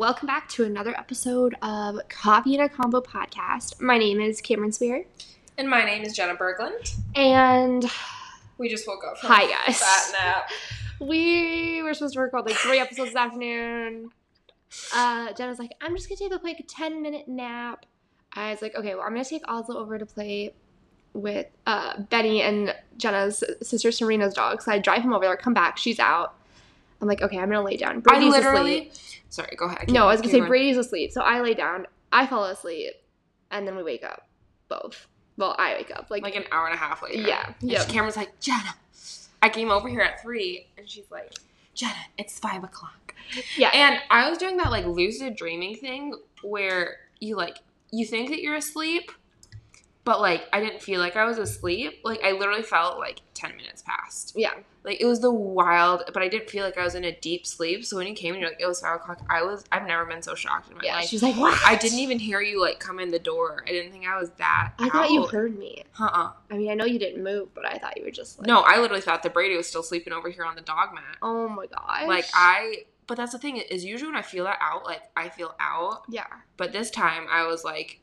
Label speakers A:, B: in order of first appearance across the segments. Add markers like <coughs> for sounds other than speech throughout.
A: welcome back to another episode of Coffee and a Combo podcast. My name is Cameron Spear,
B: And my name is Jenna Berglund.
A: and
B: We just woke up from
A: Hi, guys.
B: that nap.
A: we were supposed to record like three episodes this afternoon. Uh, Jenna's like, I'm just gonna take a quick 10 minute nap. I was like, okay, well, I'm gonna take Oslo over to play with uh, Benny and Jenna's sister Serena's dog. So I drive him over there, come back, she's out. I'm like, okay, I'm gonna lay down. Brady's I
B: literally.
A: asleep.
B: Sorry, go ahead.
A: No, I was gonna say
B: going.
A: Brady's asleep. So I lay down, I fall asleep, and then we wake up. Both. Well, I wake up. Like,
B: Like an hour and a half later.
A: Yeah,
B: Yeah.
A: yep.
B: Cameron's like, Jenna. I came over here at three, and she's like, Jenna, it's five o'clock.
A: yeah.
B: And I was doing that like lucid dreaming thing where you like you think that you're asleep, but like I didn't feel like I was asleep. Like I literally felt like ten minutes passed.
A: yeah.
B: Like it was the wild, but I didn't feel like I was in a deep sleep. So when you came and you're like, it was five o'clock, I was I've never been so shocked in my
A: Yeah.
B: life.
A: She's like, what?
B: I didn't even hear you like come in the door. I didn't think I was that.
A: I thought you heard me.
B: Uh-uh.
A: I mean, I know you didn't move, but I thought you were just like,
B: No, I literally thought that Brady was still sleeping over here on the dog mat.
A: Oh my gosh.
B: Like I, but that's the thing is usually when I feel that out, like I feel out.
A: Yeah.
B: But this time I was like,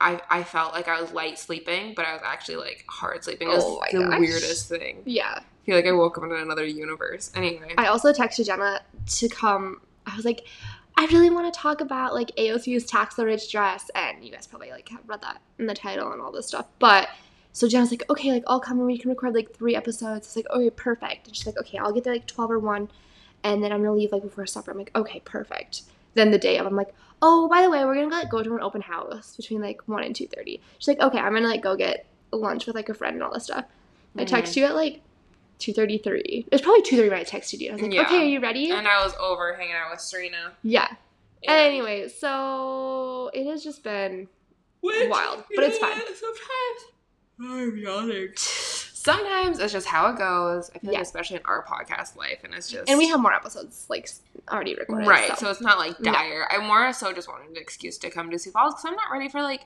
B: I I felt like I was light sleeping, but I was actually like hard sleeping. It was
A: Oh
B: the
A: gosh.
B: weirdest thing.
A: Yeah.
B: I feel like I woke up in another universe. Anyway,
A: I also texted Jenna to come. I was like, I really want to talk about like AOC's tax the rich dress, and you guys probably like have read that in the title and all this stuff. But so Jenna's like, okay, like I'll come and we can record like three episodes. It's like, okay, perfect. And she's like, okay, I'll get there like twelve or one, and then I'm gonna leave like before supper. I'm like, okay, perfect. Then the day of, I'm like, oh, by the way, we're gonna like go to an open house between like one and two thirty. She's like, okay, I'm gonna like go get lunch with like a friend and all this stuff. I
B: Mhm.
A: text you at like two thirty three. It was probably two thirty when I texted you. I was like,
B: Yeah.
A: okay, are you ready?
B: and I was over hanging out with Serena.
A: yeah.
B: And-
A: Anyway, so it has just been
B: Which,
A: wild, but it's fine.
B: Sometimes I'm yawning. <laughs> Sometimes it's just how it goes. I feel
A: Yeah.
B: like especially in our podcast life, and it's just
A: and we have more episodes like already recorded.
B: right.
A: So,
B: So. it's not like
A: No.
B: dire. I more so just wanted an excuse to come to Sioux Falls because I'm not ready for like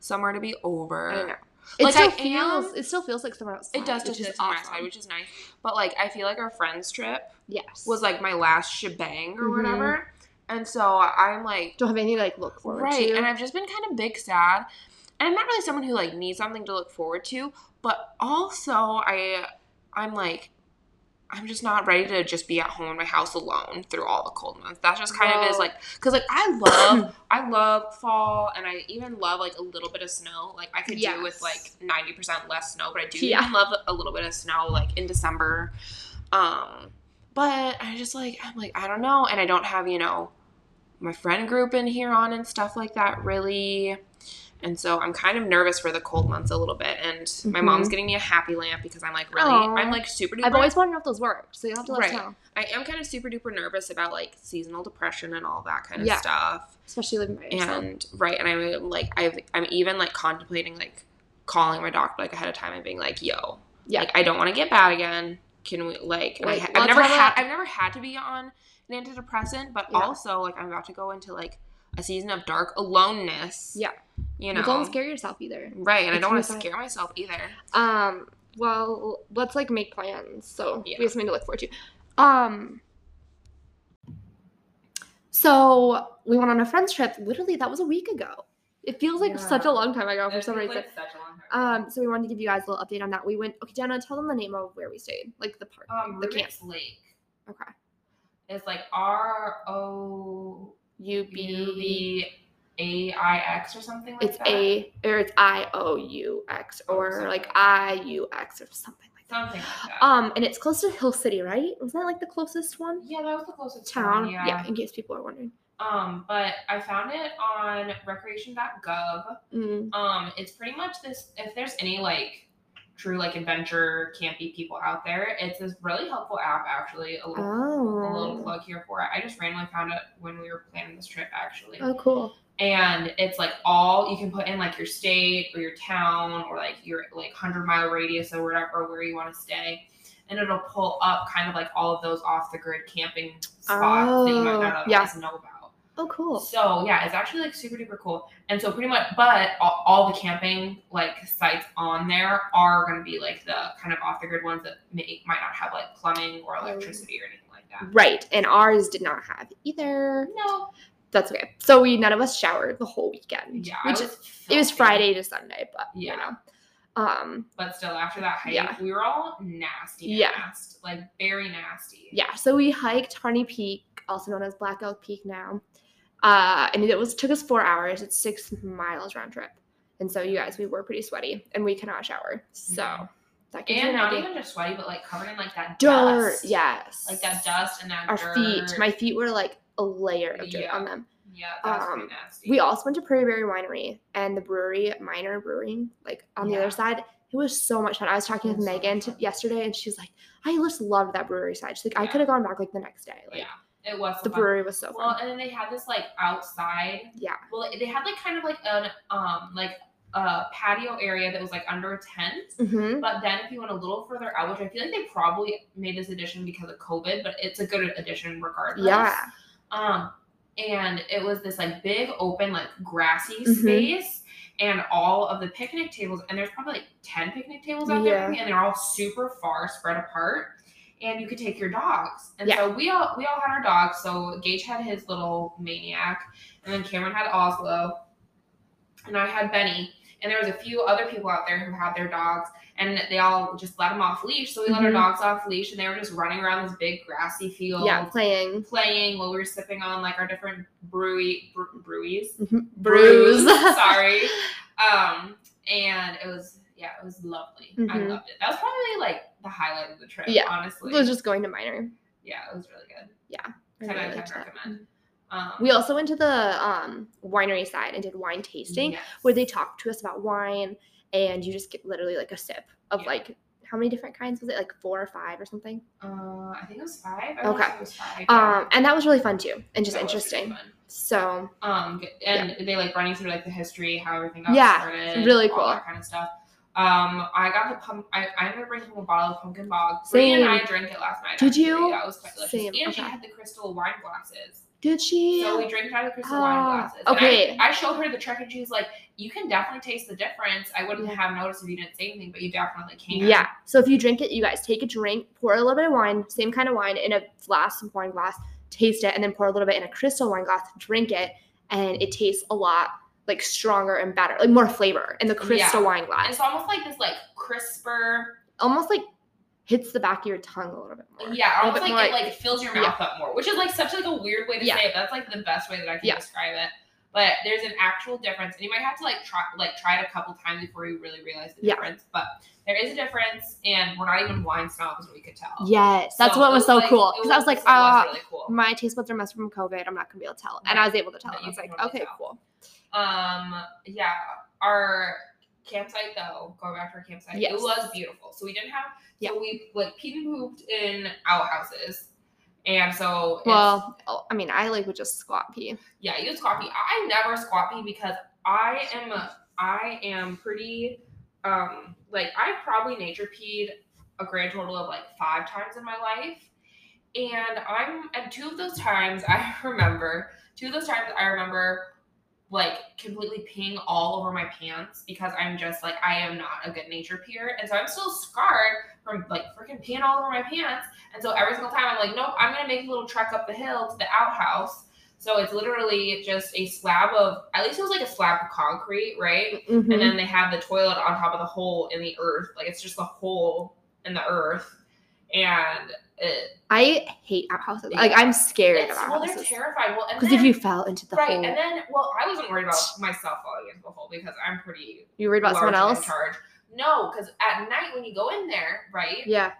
B: summer to be over.
A: I know. It
B: Like,
A: still
B: I
A: feels
B: am-
A: it still feels like summer outside.
B: It does
A: which
B: just
A: is
B: summer
A: awesome.
B: outside, which is nice. But like I feel like our friends trip
A: yes.
B: was like my last shebang or
A: Mhm.
B: whatever. And so I'm like
A: don't have to like look forward
B: right
A: to.
B: and i've just been kind of big sad and i'm not really someone who like needs something to look forward to but also i i'm like i'm just not ready to just be at home in my house alone through all the cold months. That just kind of is like because like i love <clears throat> i love fall and i even love like a little bit of snow. Like i could do with like 90% less snow but i do
A: Yeah.
B: even love a little bit of snow like in december. Um but i just like i'm like i don't know and i don't have you know my friend group in here on and stuff like that really and so i'm kind of nervous for the cold months a little bit and my
A: Mhm.
B: mom's getting me a happy lamp because i'm like really
A: Aw.
B: i'm like super duper
A: I've always wanted to know if those worked, so you'll have to let us
B: Right.
A: know.
B: i am kind of super duper nervous about like seasonal depression and all that kind of
A: Yeah.
B: stuff
A: Especially living by yourself.
B: and right and i'm like I've, i'm even like contemplating like calling my doctor like ahead of time and being like yo
A: yeah.
B: like I don't want to get bad again. Can we like I,
A: have never
B: had I've never had to be on an antidepressant, but
A: Yeah.
B: also like I'm about to go into like a season of dark aloneness.
A: Yeah.
B: you know,
A: But don't scare yourself either.
B: right? And I don't want to scare myself either.
A: Um, well, let's like make plans. So
B: Yeah.
A: we have something to look forward to. Um, so we went on a friend's trip. Literally, that was a week ago. It feels like such a long time ago for some reason.
B: such a long time.
A: Um, so we wanted to give you guys a little update on that. We went. Okay, Jenna, tell them the name of where we stayed, like the park.
B: um,
A: the camp.
B: Lake
A: Okay.
B: It's like R O
A: U B.
B: B A I X or something like
A: It's
B: that.
A: It's A or it's I O U X
B: Oh,
A: or
B: something
A: like I U X or something like that.
B: something like that.
A: Um, and it's close to Hill City, right? Was that like the closest one?
B: yeah, that was the closest
A: Town.
B: one,
A: yeah, in case people are wondering.
B: Um, but I found it on recreation.gov.
A: Mm.
B: Um, it's pretty much this if there's any like true like adventure campy people out there, it's this really helpful app actually. A little a oh. little
A: Oh.
B: plug here for it. I just randomly found it when we were planning this trip actually.
A: Oh, cool.
B: And it's like all you can put in like your state or your town or like your like hundred mile radius or whatever where you want to stay. And it'll pull up kind of like all of those off the grid camping spots that you might oh, not
A: Oh,
B: otherwise
A: yeah.
B: know about.
A: Oh, cool.
B: So yeah, it's actually like super duper cool. And so pretty much, but all, the camping like sites on there are going to be like the kind of off the grid ones that may, might not have like plumbing or electricity or anything like that.
A: Right, and ours did not have either.
B: No,
A: That's okay. So we none of us showered the whole weekend.
B: Yeah,
A: which
B: was
A: it was. Friday to Sunday, but
B: Yeah.
A: you know. Um,
B: But still, after that hike,
A: Yeah.
B: we were all nasty,
A: Yeah.
B: nasty, like very nasty.
A: yeah. So we hiked Harney Peak, also known as Black Elk Peak now. Uh, and it was took us four hours. It's six miles round trip. And so you guys, we were pretty sweaty and we cannot shower. So
B: Mhm.
A: that gives
B: And
A: an
B: not
A: idea.
B: even just sweaty, but like covered in like that
A: dirt.
B: dust.
A: Yes.
B: Like that dust and that
A: Our
B: dirt.
A: feet. My feet were like a layer of dirt
B: Yeah.
A: on them.
B: Yeah,
A: um,
B: pretty nasty.
A: We also went to Prairie Berry Winery and the brewery, Miner Brewing, like on the other side. It was so much fun. I was talking
B: It
A: with
B: so
A: Megan t- yesterday, and she was like, "I just loved that brewery side." She's like, "I
B: Yeah.
A: could have gone back like the next day." Like,
B: yeah, it was so
A: the
B: fun.
A: brewery was so
B: Well,
A: fun.
B: and then they had this like outside.
A: Yeah.
B: Well, they had like kind of like an um like a patio area that was like under a tent.
A: Mm-hmm.
B: But then if you went a little further out, which I feel like they probably made this addition because of COVID, but it's a good addition regardless.
A: Yeah.
B: Um, and it was this like big open like grassy
A: Mhm.
B: space, and all of the picnic tables, and there's probably like ten picnic tables out there, and they're all super far spread apart. And you could take your dogs, and
A: Yeah.
B: so we all we all had our dogs. So Gage had his little maniac, and then Cameron had Oslo, and I had Benny, and there was a few other people out there who had their dogs, and they all just let them off leash. So we let our
A: Mhm.
B: dogs off leash, and they were just running around this big grassy field,
A: Yeah, playing
B: playing while we were sipping on like our different brewy bre- brewies,
A: brews. <laughs>
B: Sorry, um, and it was yeah, it was lovely. I
A: Mhm.
B: loved it. That was probably like the highlight of the trip.
A: Yeah.
B: honestly.
A: it was just going to Miner.
B: yeah, it was really good.
A: I
B: Ten
A: really
B: out of
A: liked that.
B: recommend. Um,
A: We also went to the um, winery side and did wine tasting,
B: yes.
A: where they talked to us about wine, and you just get literally like a sip of
B: Yeah.
A: like how many different kinds was it? Like four or five or something.
B: Uh, I think it was five. I
A: Okay.
B: okay. It was five. yeah.
A: Um, and that was really fun too, and just
B: That really
A: interesting.
B: fun.
A: So
B: Um, and they like running through like the history, how everything got
A: Yeah,
B: started,
A: really
B: all
A: cool.
B: that kind of stuff. Um, I got the pump. I, I ended up bringing home a bottle of pumpkin bog. Bree and I drank it last night.
A: Did
B: actually.
A: you?
B: Yeah, it was quite delicious.
A: Same,
B: And she had the crystal wine glasses.
A: Did she?
B: So we drank out of the crystal
A: Ah,
B: wine glasses.
A: Okay.
B: I, I showed her the trick, and she was like, "You can definitely taste the difference. I wouldn't have noticed if you didn't say anything, but you definitely can."
A: Yeah. So if you drink it, you guys take a drink, pour a little bit of wine, same kind of wine, in a glass, some wine glass, taste it, and then pour a little bit in a crystal wine glass, drink it, and it tastes a lot like stronger and better, like more flavor in the crystal
B: Yeah.
A: wine
B: And
A: glass.
B: it's almost like this like crisper.
A: Almost like hits the back of your tongue a little bit more.
B: Yeah, almost like
A: more
B: it like fills your
A: Yeah.
B: mouth up more, which is like such like a weird way to
A: Yeah.
B: say it. That's like the best way that I can
A: Yeah.
B: describe it. But there's an actual difference, and you might have to like try like try it a couple times before you really realize the
A: Yeah.
B: difference. But there is a difference, and we're not even wine snobs, we could tell.
A: Yes, that's
B: So
A: what
B: it
A: was so
B: like-
A: cool because I was like, ah,
B: really cool.
A: my taste buds are messed from COVID. I'm not gonna be able to tell, and I was able to tell.
B: But
A: I was like, okay,
B: tell.
A: cool.
B: Um, yeah, our campsite though, going back to our campsite,
A: Yes.
B: it was beautiful. So we didn't have,
A: Yeah.
B: so we like peed and pooped in outhouses, and so
A: Well, I mean, I like would just squat pee.
B: yeah, you squat pee. I never squat pee because I am I am pretty um like I probably nature peed a grand total of like five times in my life. And I'm and two of those times I <laughs> remember two of those times I remember like completely peeing all over my pants because I'm just like I am not a good nature peer. And so I'm still scarred from like freaking peeing all over my pants. And so every single time I'm like, nope, I'm gonna make a little trek up the hill to the outhouse. So it's literally just a slab of at least it was like a slab of concrete, right?
A: Mhm.
B: And then they have the toilet on top of the hole in the earth. Like it's just the hole in the earth. And it,
A: I hate outhouses. Like I'm scared
B: it's,
A: of
B: well, they're
A: outhouses
B: terrified. Well,
A: because if you fell into the
B: right,
A: hole,
B: and then well, I wasn't worried about myself falling into the hole because I'm pretty
A: you worried about someone else.
B: in charge. No, because at night when you go in there, right,
A: Yeah.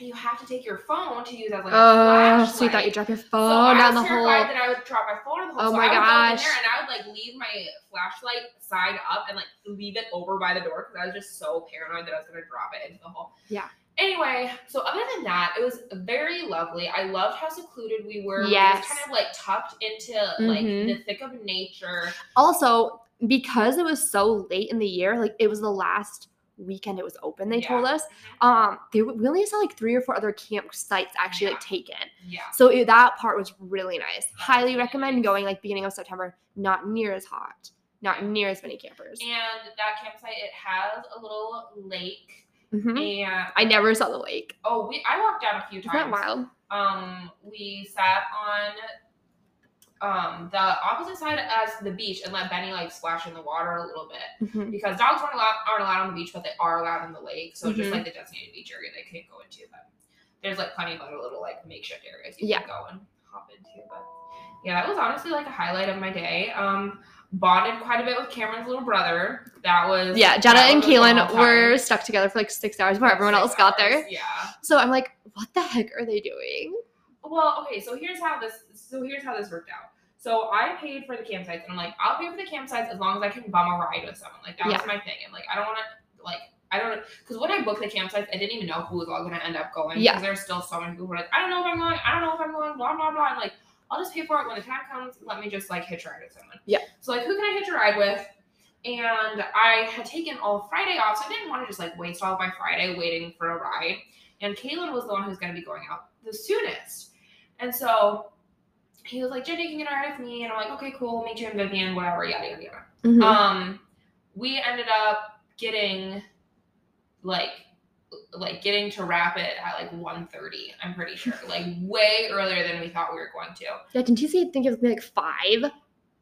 B: you have to take your phone to use as like a
A: Oh,
B: flashlight.
A: so you thought you dropped your
B: So
A: phone
B: I
A: down
B: was
A: the
B: terrified
A: hole.
B: that I would drop my phone in the hole.
A: Oh
B: so
A: my
B: I would go in
A: gosh.
B: there and I would like leave my flashlight side up and like leave it over by the door because I was just so paranoid that I was gonna drop it into the hole.
A: Yeah.
B: Anyway, so other than that, it was very lovely. I loved how secluded we were. We were
A: Yes.
B: kind of like tucked into like
A: Mhm.
B: the thick of nature.
A: Also, because it was so late in the year, like it was the last weekend it was open. They told us. Um, they we only saw like three or four other campsites actually like taken.
B: Yeah.
A: So it, that part was really nice. Highly recommend going like beginning of September. Not near as hot. Not near as many campers.
B: And that campsite, it has a little lake.
A: mm-hmm.
B: And
A: I never saw the lake.
B: oh, we I walked down a few
A: Isn't
B: times.
A: that wild?
B: um we sat on um the opposite side as the beach and let Benny like splash in the water a little bit
A: Mhm.
B: because dogs aren't allowed aren't allowed on the beach, but they are allowed in the lake. So just
A: Mhm.
B: like the designated beach area they can't go into, but there's like plenty of other little like makeshift areas you
A: Yeah.
B: can go and hop into. But yeah, that was honestly like a highlight of my day. Um, bonded quite a bit with Cameron's little brother. That was
A: Yeah, Jenna and
B: was a long
A: Kaylin were stuck together for like six hours before everyone else got there.
B: Yeah.
A: So I'm like, what the heck are they doing?
B: Well, okay, so here's how this so here's how this worked out. So I paid for the campsites and I'm like, I'll pay for the campsites as long as I can bum a ride with someone. Like that
A: Yeah.
B: was my thing. And like I don't wanna like I don't because when I booked the campsites, I didn't even know who was all gonna end up going.
A: Yeah.
B: Because there's still so many people who are like, I don't know if I'm going, I don't know if I'm going, blah blah blah. I'm like, I'll just pay for it when the time comes. Let me just like hitch a ride with someone.
A: Yeah.
B: So like who can I hitch a ride with? And I had taken all Friday off, so I didn't want to just like waste all of my Friday waiting for a ride. And Kaylin was the one who's gonna be going out the soonest. And so he was like, Jenny, you can get a ride with me. And I'm like, okay, cool. Meet you in Vivian, whatever, yada, yada, yada.
A: Mhm.
B: Um, we ended up getting like, like getting to wrap Rapid at like 1.30, I'm pretty sure. Like way earlier than we thought we were going to.
A: yeah, didn't you say think it was like five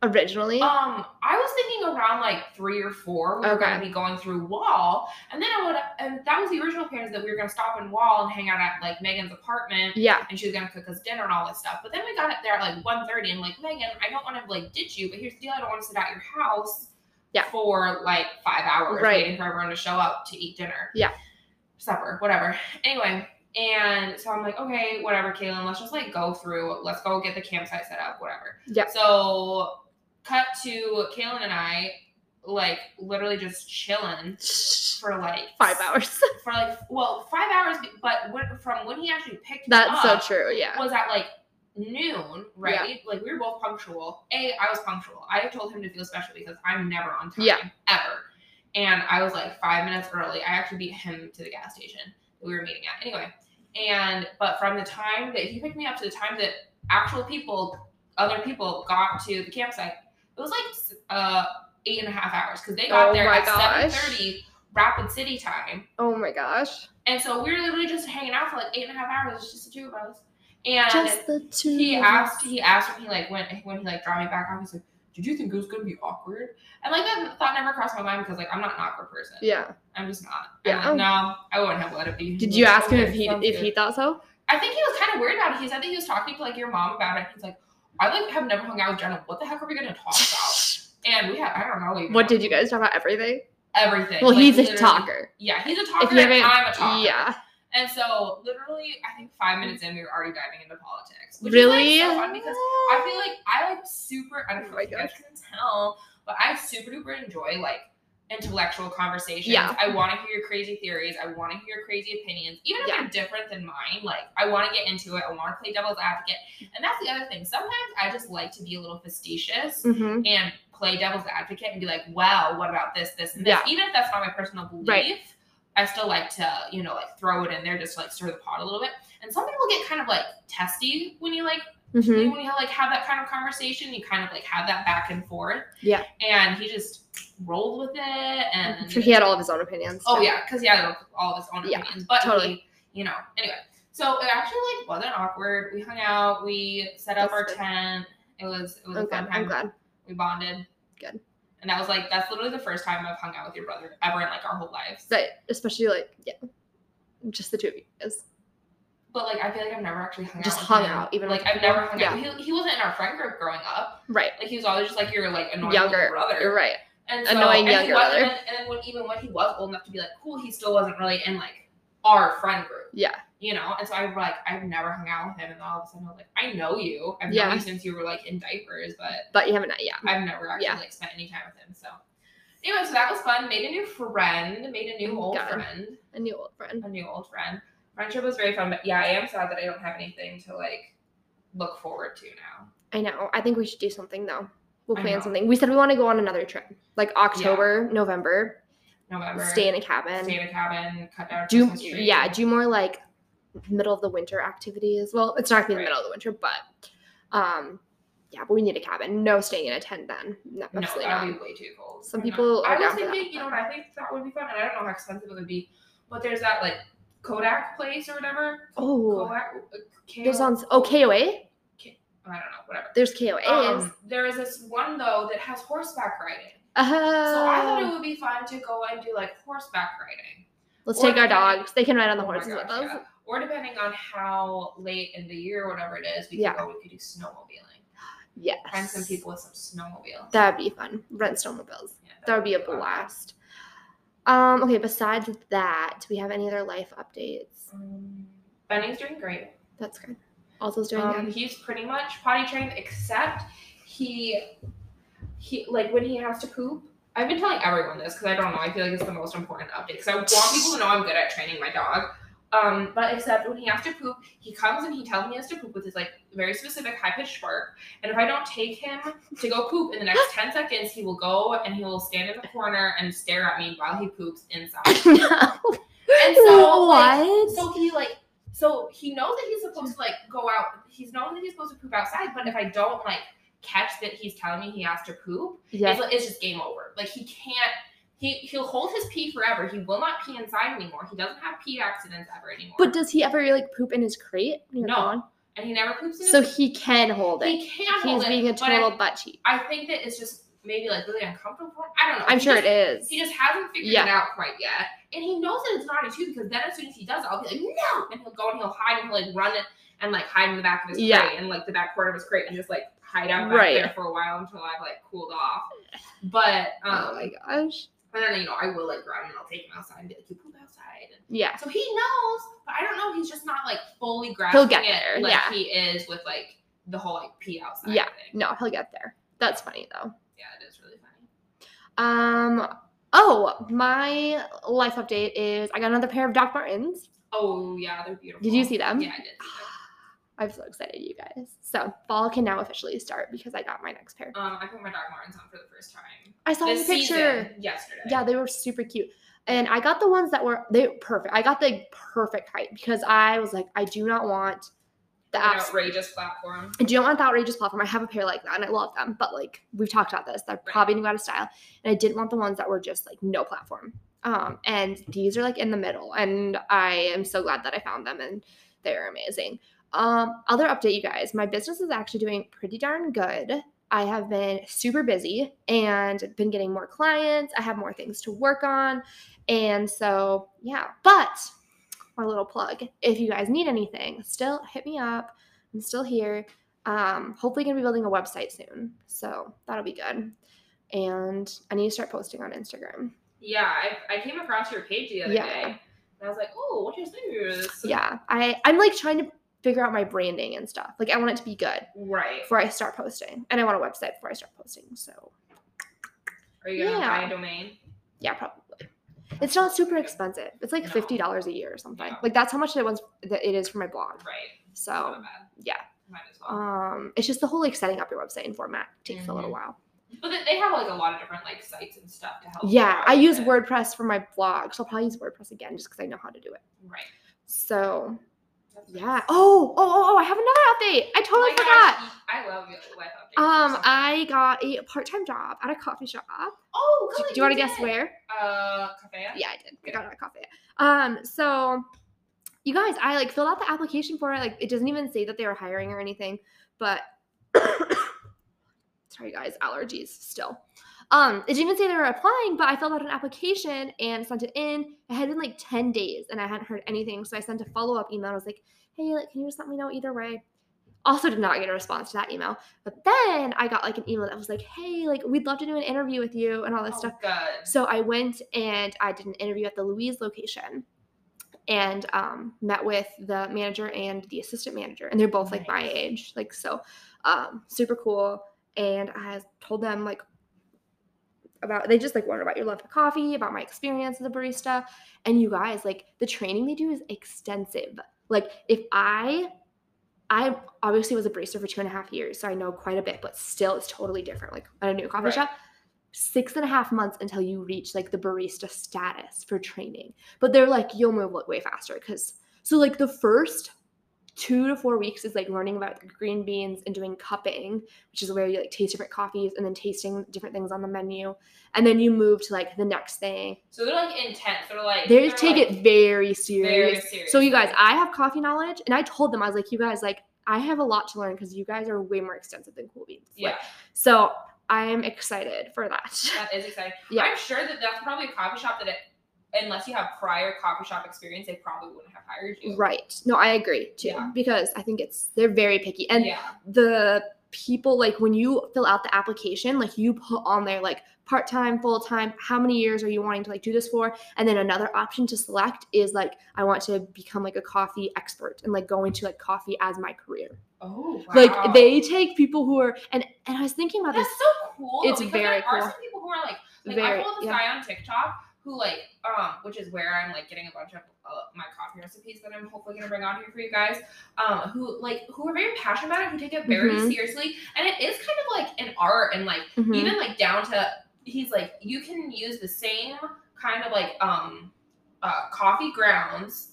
A: originally?
B: Um, I was thinking around like three or four. We were
A: Okay.
B: going to be going through Wall, and then I would, and that was the original plans that we were going to stop in Wall and hang out at like Megan's apartment,
A: yeah.
B: and she was going to cook us dinner and all this stuff. But then we got up there at like 1.30 and like Megan, I don't want to like ditch you, but here's the deal: I don't want to sit at your house
A: Yeah.
B: for like five hours
A: Right.
B: waiting for everyone to show up to eat dinner.
A: Yeah.
B: supper, whatever. Anyway. And so I'm like, okay, whatever, Kaylin, let's just like go through, let's go get the campsite set up, whatever.
A: Yeah.
B: So cut to Kaylin and I, like literally just chilling for like
A: Five hours. <laughs>
B: for like well five hours, but when, from when he actually picked me
A: That's so true. Yeah.
B: was at like noon, right? Like we were both punctual. A, I was punctual. I told him to feel special because I'm never on time
A: Yeah.
B: ever, and I was like five minutes early. I actually beat him to the gas station that we were meeting at. Anyway, and but from the time that he picked me up to the time that actual people, other people got to the campsite, it was like uh eight and a half hours because they got
A: Oh
B: there at seven thirty Rapid City time.
A: Oh my gosh.
B: And so we were literally just hanging out for like eight and a half hours, It's just the two of us. And
A: Just the two.
B: he asked, he asked when he like went when he like dropped me back off. He's like, "Did you think it was gonna be awkward?" And like that thought never crossed my mind because like I'm not an awkward person.
A: Yeah.
B: I'm just not.
A: Yeah.
B: Like, no, I wouldn't have let it be.
A: Did you
B: like,
A: ask him if he if
B: good."
A: he thought so?
B: I think he was kind of worried about it. He said that he was talking to like your mom about it. He's like, I like have never hung out with Jenna. What the heck are we gonna talk about? <laughs> And we had I don't know. even
A: What did you guys talk about? Everything.
B: Everything.
A: Well,
B: Like,
A: he's a talker.
B: Yeah, he's a
A: If
B: talker.
A: you
B: and I'm a talker.
A: yeah.
B: And so, literally, I think five minutes in, we were already diving into politics. Which
A: Really?
B: Is, like, so fun because I feel like I like super. I don't
A: Oh
B: know if you guys can tell, but I super duper enjoy like intellectual conversations.
A: Yeah.
B: I want to hear your crazy theories. I want to hear your crazy opinions, even if
A: Yeah.
B: they're different than mine. Like I want to get into it. I want to play devil's advocate, and that's the other thing. Sometimes I just like to be a little facetious
A: Mm-hmm.
B: and play devil's advocate and be like, well, what about this, this, and this?
A: Yeah.
B: Even if that's not my personal belief,
A: Right.
B: I still like to, you know, like throw it in there just to like stir the pot a little bit. And some people get kind of like testy when you like
A: Mm-hmm.
B: you know, when you like have that kind of conversation, you kind of like have that back and forth.
A: Yeah.
B: And he just rolled with it and
A: I'm sure he had all of his own opinions.
B: Oh yeah, because he had all of his own
A: Yeah,
B: opinions. But
A: totally.
B: he, you know, anyway. So it actually like wasn't awkward. We hung out, we set up
A: That's
B: our
A: good.
B: tent. It was it was a
A: Okay,
B: fun time.
A: I'm glad.
B: We bonded.
A: Good.
B: And that was like that's literally the first time I've hung out with your brother ever in like our whole lives.
A: But especially like yeah, just the two of you guys.
B: But like I feel like I've never actually hung
A: Just
B: out. with
A: hung
B: him.
A: out, even
B: like I've never hung
A: Yeah.
B: out. He, he wasn't in our friend group growing up.
A: Right.
B: Like he was always just like your like annoying
A: Younger.
B: brother.
A: You're right.
B: And
A: Annoying
B: and
A: younger brother.
B: And then when even when he was old enough to be like cool, he still wasn't really in like our friend group.
A: Yeah.
B: You know, and so I like I've never hung out with him, and then all of a sudden I was like, I know you. I've known
A: Yeah.
B: you since you were like in diapers, but
A: But you haven't yeah.
B: I've never actually
A: Yeah.
B: like spent any time with him. So anyway, so that was fun. Made a new friend. Made a new oh old
A: Good.
B: friend.
A: A new old friend.
B: A new old friend. Friendship was very fun, but yeah, I am sad that I don't have anything to like look forward to now.
A: I know. I think we should do something though. We'll plan something. We said we want to go on another trip, like October, November.
B: November.
A: Stay in a cabin.
B: stay in a cabin, cut down
A: do yeah, do more like middle of the winter activities. Well, it's not gonna be
B: Right.
A: the middle of the winter, but um, yeah, but we need a cabin. No staying in a tent then. No,
B: No,
A: absolutely
B: that
A: not.
B: would be way too cold.
A: Some
B: I'm
A: people
B: I was thinking, you know what I think that would be fun, and I don't know how expensive it would be, but there's that like Kodak place or whatever.
A: Oh,
B: Kodak. uh,
A: there's on oh KOA.
B: I don't know, whatever.
A: There's KOAs.
B: Um, there is this one though that has horseback riding.
A: oh.
B: So I thought it would be fun to go and do like horseback riding.
A: Let's
B: or
A: take our dogs. They can ride on the
B: Oh
A: horses with us.
B: yeah. Or depending on how late in the year or whatever it is, we could
A: Yeah.
B: go, we could do snowmobiling.
A: Yes.
B: Find some people with some snowmobiles.
A: That'd be fun. Rent snowmobiles.
B: Yeah,
A: That would be a
B: fun.
A: blast. Um, okay, besides that, do we have any other life updates?
B: Um, Benny's doing great.
A: That's good. Oslo's doing
B: Um,
A: good.
B: he's pretty much potty trained, except he, he like when he has to poop. I've been telling everyone this because I don't know. I feel like it's the most important update because I want people to know I'm good at training my dog. Um, but except when he has to poop, he comes and he tells me he has to poop with his like very specific high pitched bark. And if I don't take him to go poop in the next <laughs> ten seconds, he will go and he will stand in the corner and stare at me while he poops inside. <laughs>
A: no.
B: And so like, so he like so he knows that he's supposed to like go out. He's known that he's supposed to poop outside, but if I don't like catch that he's telling me he has to poop,
A: yeah.
B: it's, it's just game over. Like he can't. He he'll hold his pee forever. He will not pee inside anymore. He doesn't have pee accidents ever anymore.
A: But does he ever like poop in his crate?
B: No,
A: gone?
B: and he never poops in
A: So
B: his.
A: he can hold it.
B: he can hold it.
A: He's being a
B: but I-
A: total butt cheek.
B: I, think that it's just maybe like really uncomfortable. for him. I don't know.
A: I'm
B: He
A: sure
B: just,
A: it is.
B: He just hasn't figured
A: Yeah.
B: it out quite yet. And he knows that it's naughty too, because then as soon as he does I'll be like, no! And he'll go and he'll hide and he'll like run it and like hide in the back of his
A: Yeah.
B: crate and like the back corner of his crate and just like hide out back
A: Right.
B: there for a while until I've like cooled off. But um
A: oh my gosh.
B: And then you know, I will like grab him and I'll take him outside and be like, You poop outside and
A: Yeah.
B: so he knows, but I don't know, he's just not like fully grasping
A: He'll get
B: it
A: there,
B: like
A: yeah.
B: he is with like the whole like pee outside
A: Yeah.
B: thing.
A: No, he'll get there. That's funny though.
B: Yeah, it is really funny.
A: Um. Oh, my life update is I got another pair of Doc Martens.
B: Oh yeah, they're beautiful.
A: Did you see them?
B: Yeah, I did see them.
A: I'm so excited, you guys. So fall can now officially start because I got my next pair.
B: Um, I put my Doc Martens on for the first time.
A: I saw the picture.
B: yesterday.
A: Yeah, they were super cute. And I got the ones that were they were perfect. I got the perfect height because I was like, I do not want the
B: An
A: apps.
B: outrageous platform.
A: I do not want the outrageous platform. I have a pair like that and I love them, but like we've talked about this, they're probably new out of style. And I didn't want the ones that were just like no platform. Um, and these are like in the middle, and I am so glad that I found them and they're amazing. Um, other update, you guys, my business is actually doing pretty darn good. I have been super busy and been getting more clients. I have more things to work on. And so, yeah, but my little plug if you guys need anything, still hit me up. I'm still here. Um, hopefully, gonna be building a website soon. So that'll be good. And I need to start posting on Instagram.
B: Yeah, I, I came across your page the other
A: Yeah.
B: day. And I was like, oh, what is this?
A: Yeah, I, I'm like trying to figure out my branding and stuff. Like, I want it to be good
B: Right.
A: before I start posting. And I want a website before I start posting. So,
B: Are you gonna
A: Yeah.
B: buy a domain?
A: yeah, probably. It's not super expensive. It's like
B: No.
A: fifty dollars a year or something.
B: Yeah.
A: Like that's how much it was. That it is for my blog.
B: Right.
A: So yeah.
B: Might as well.
A: Um, it's just the whole like setting up your website and format takes a little
B: Mhm.
A: while.
B: but they- have like a lot of different like sites and stuff to help.
A: Yeah, I use
B: it.
A: WordPress for my blog, so I'll probably use WordPress again just because I know how to do it.
B: Right.
A: So yeah. Oh, oh, oh, oh! I have another update. I
B: Oh
A: totally
B: my
A: forgot.
B: gosh, I love updates.
A: Um, I got a part-time job at a coffee shop.
B: oh,
A: Do,
B: good,
A: do you want to guess where?
B: Uh, Coffea.
A: Yeah, I did. I got it at a coffee. Um, so you guys, I like filled out the application for it. Like, it doesn't even say that they were hiring or anything, but <coughs> sorry guys, allergies still. Um, it didn't even say they were applying, but I filled out an application and sent it in. It had been like 10 days and I hadn't heard anything. So I sent a follow-up email. I was like, hey, like, can you just let me know either way? Also did not get a response to that email. But then I got like an email that was like, hey, like we'd love to do an interview with you and all this
B: Oh,
A: stuff.
B: good.
A: So I went and I did an interview at the Louise location and um, met with the manager and the assistant manager. And they're both like my age. Like, so um, super cool. And I told them like about, they just like wonder about your love for coffee, about my experience as a barista. And you guys, like the training they do is extensive. Like, if I, I obviously was a barista for two and a half years, so I know quite a bit, but still it's totally different. Like at a new coffee
B: Right.
A: shop, six and a half months until you reach like the barista status for training. But they're like, you'll move way faster because so like the first two to four weeks is like learning about green beans and doing cupping, which is where you like taste different coffees and then tasting different things on the menu. And then you move to like the next thing.
B: So they're like intense. They're like
A: They
B: they're,
A: take
B: like,
A: it very serious.
B: very serious.
A: So you guys, I have coffee knowledge, and I told them I was like, you guys, like, I have a lot to learn because you guys are way more extensive than Cool Beans. Like,
B: Yeah,
A: so I'm excited for that.
B: that is exciting. <laughs>
A: Yeah.
B: I'm sure that that's probably a coffee shop that, it, unless you have prior coffee shop experience, they probably wouldn't have hired you.
A: Right. No, I agree too.
B: Yeah.
A: Because I think it's they're very picky. And
B: yeah,
A: the people like when you fill out the application, like you put on there like part-time, full-time, how many years are you wanting to like do this for? And then another option to select is like I want to become like a coffee expert and like go into like coffee as my career.
B: Oh, wow.
A: Like they take people who are and and I was thinking about
B: That's
A: this
B: so cool.
A: It's very
B: there are
A: cool.
B: some people who are like, like
A: Very-
B: I follow this
A: yeah.
B: guy on TikTok who like, um, which is where I'm like getting a bunch of uh, my coffee recipes that I'm hopefully gonna bring on here for you guys. Um, who like who are very passionate about it, who take it very
A: Mhm.
B: seriously, and it is kind of like an art and like
A: Mhm.
B: even like down to he's like you can use the same kind of like um uh, coffee grounds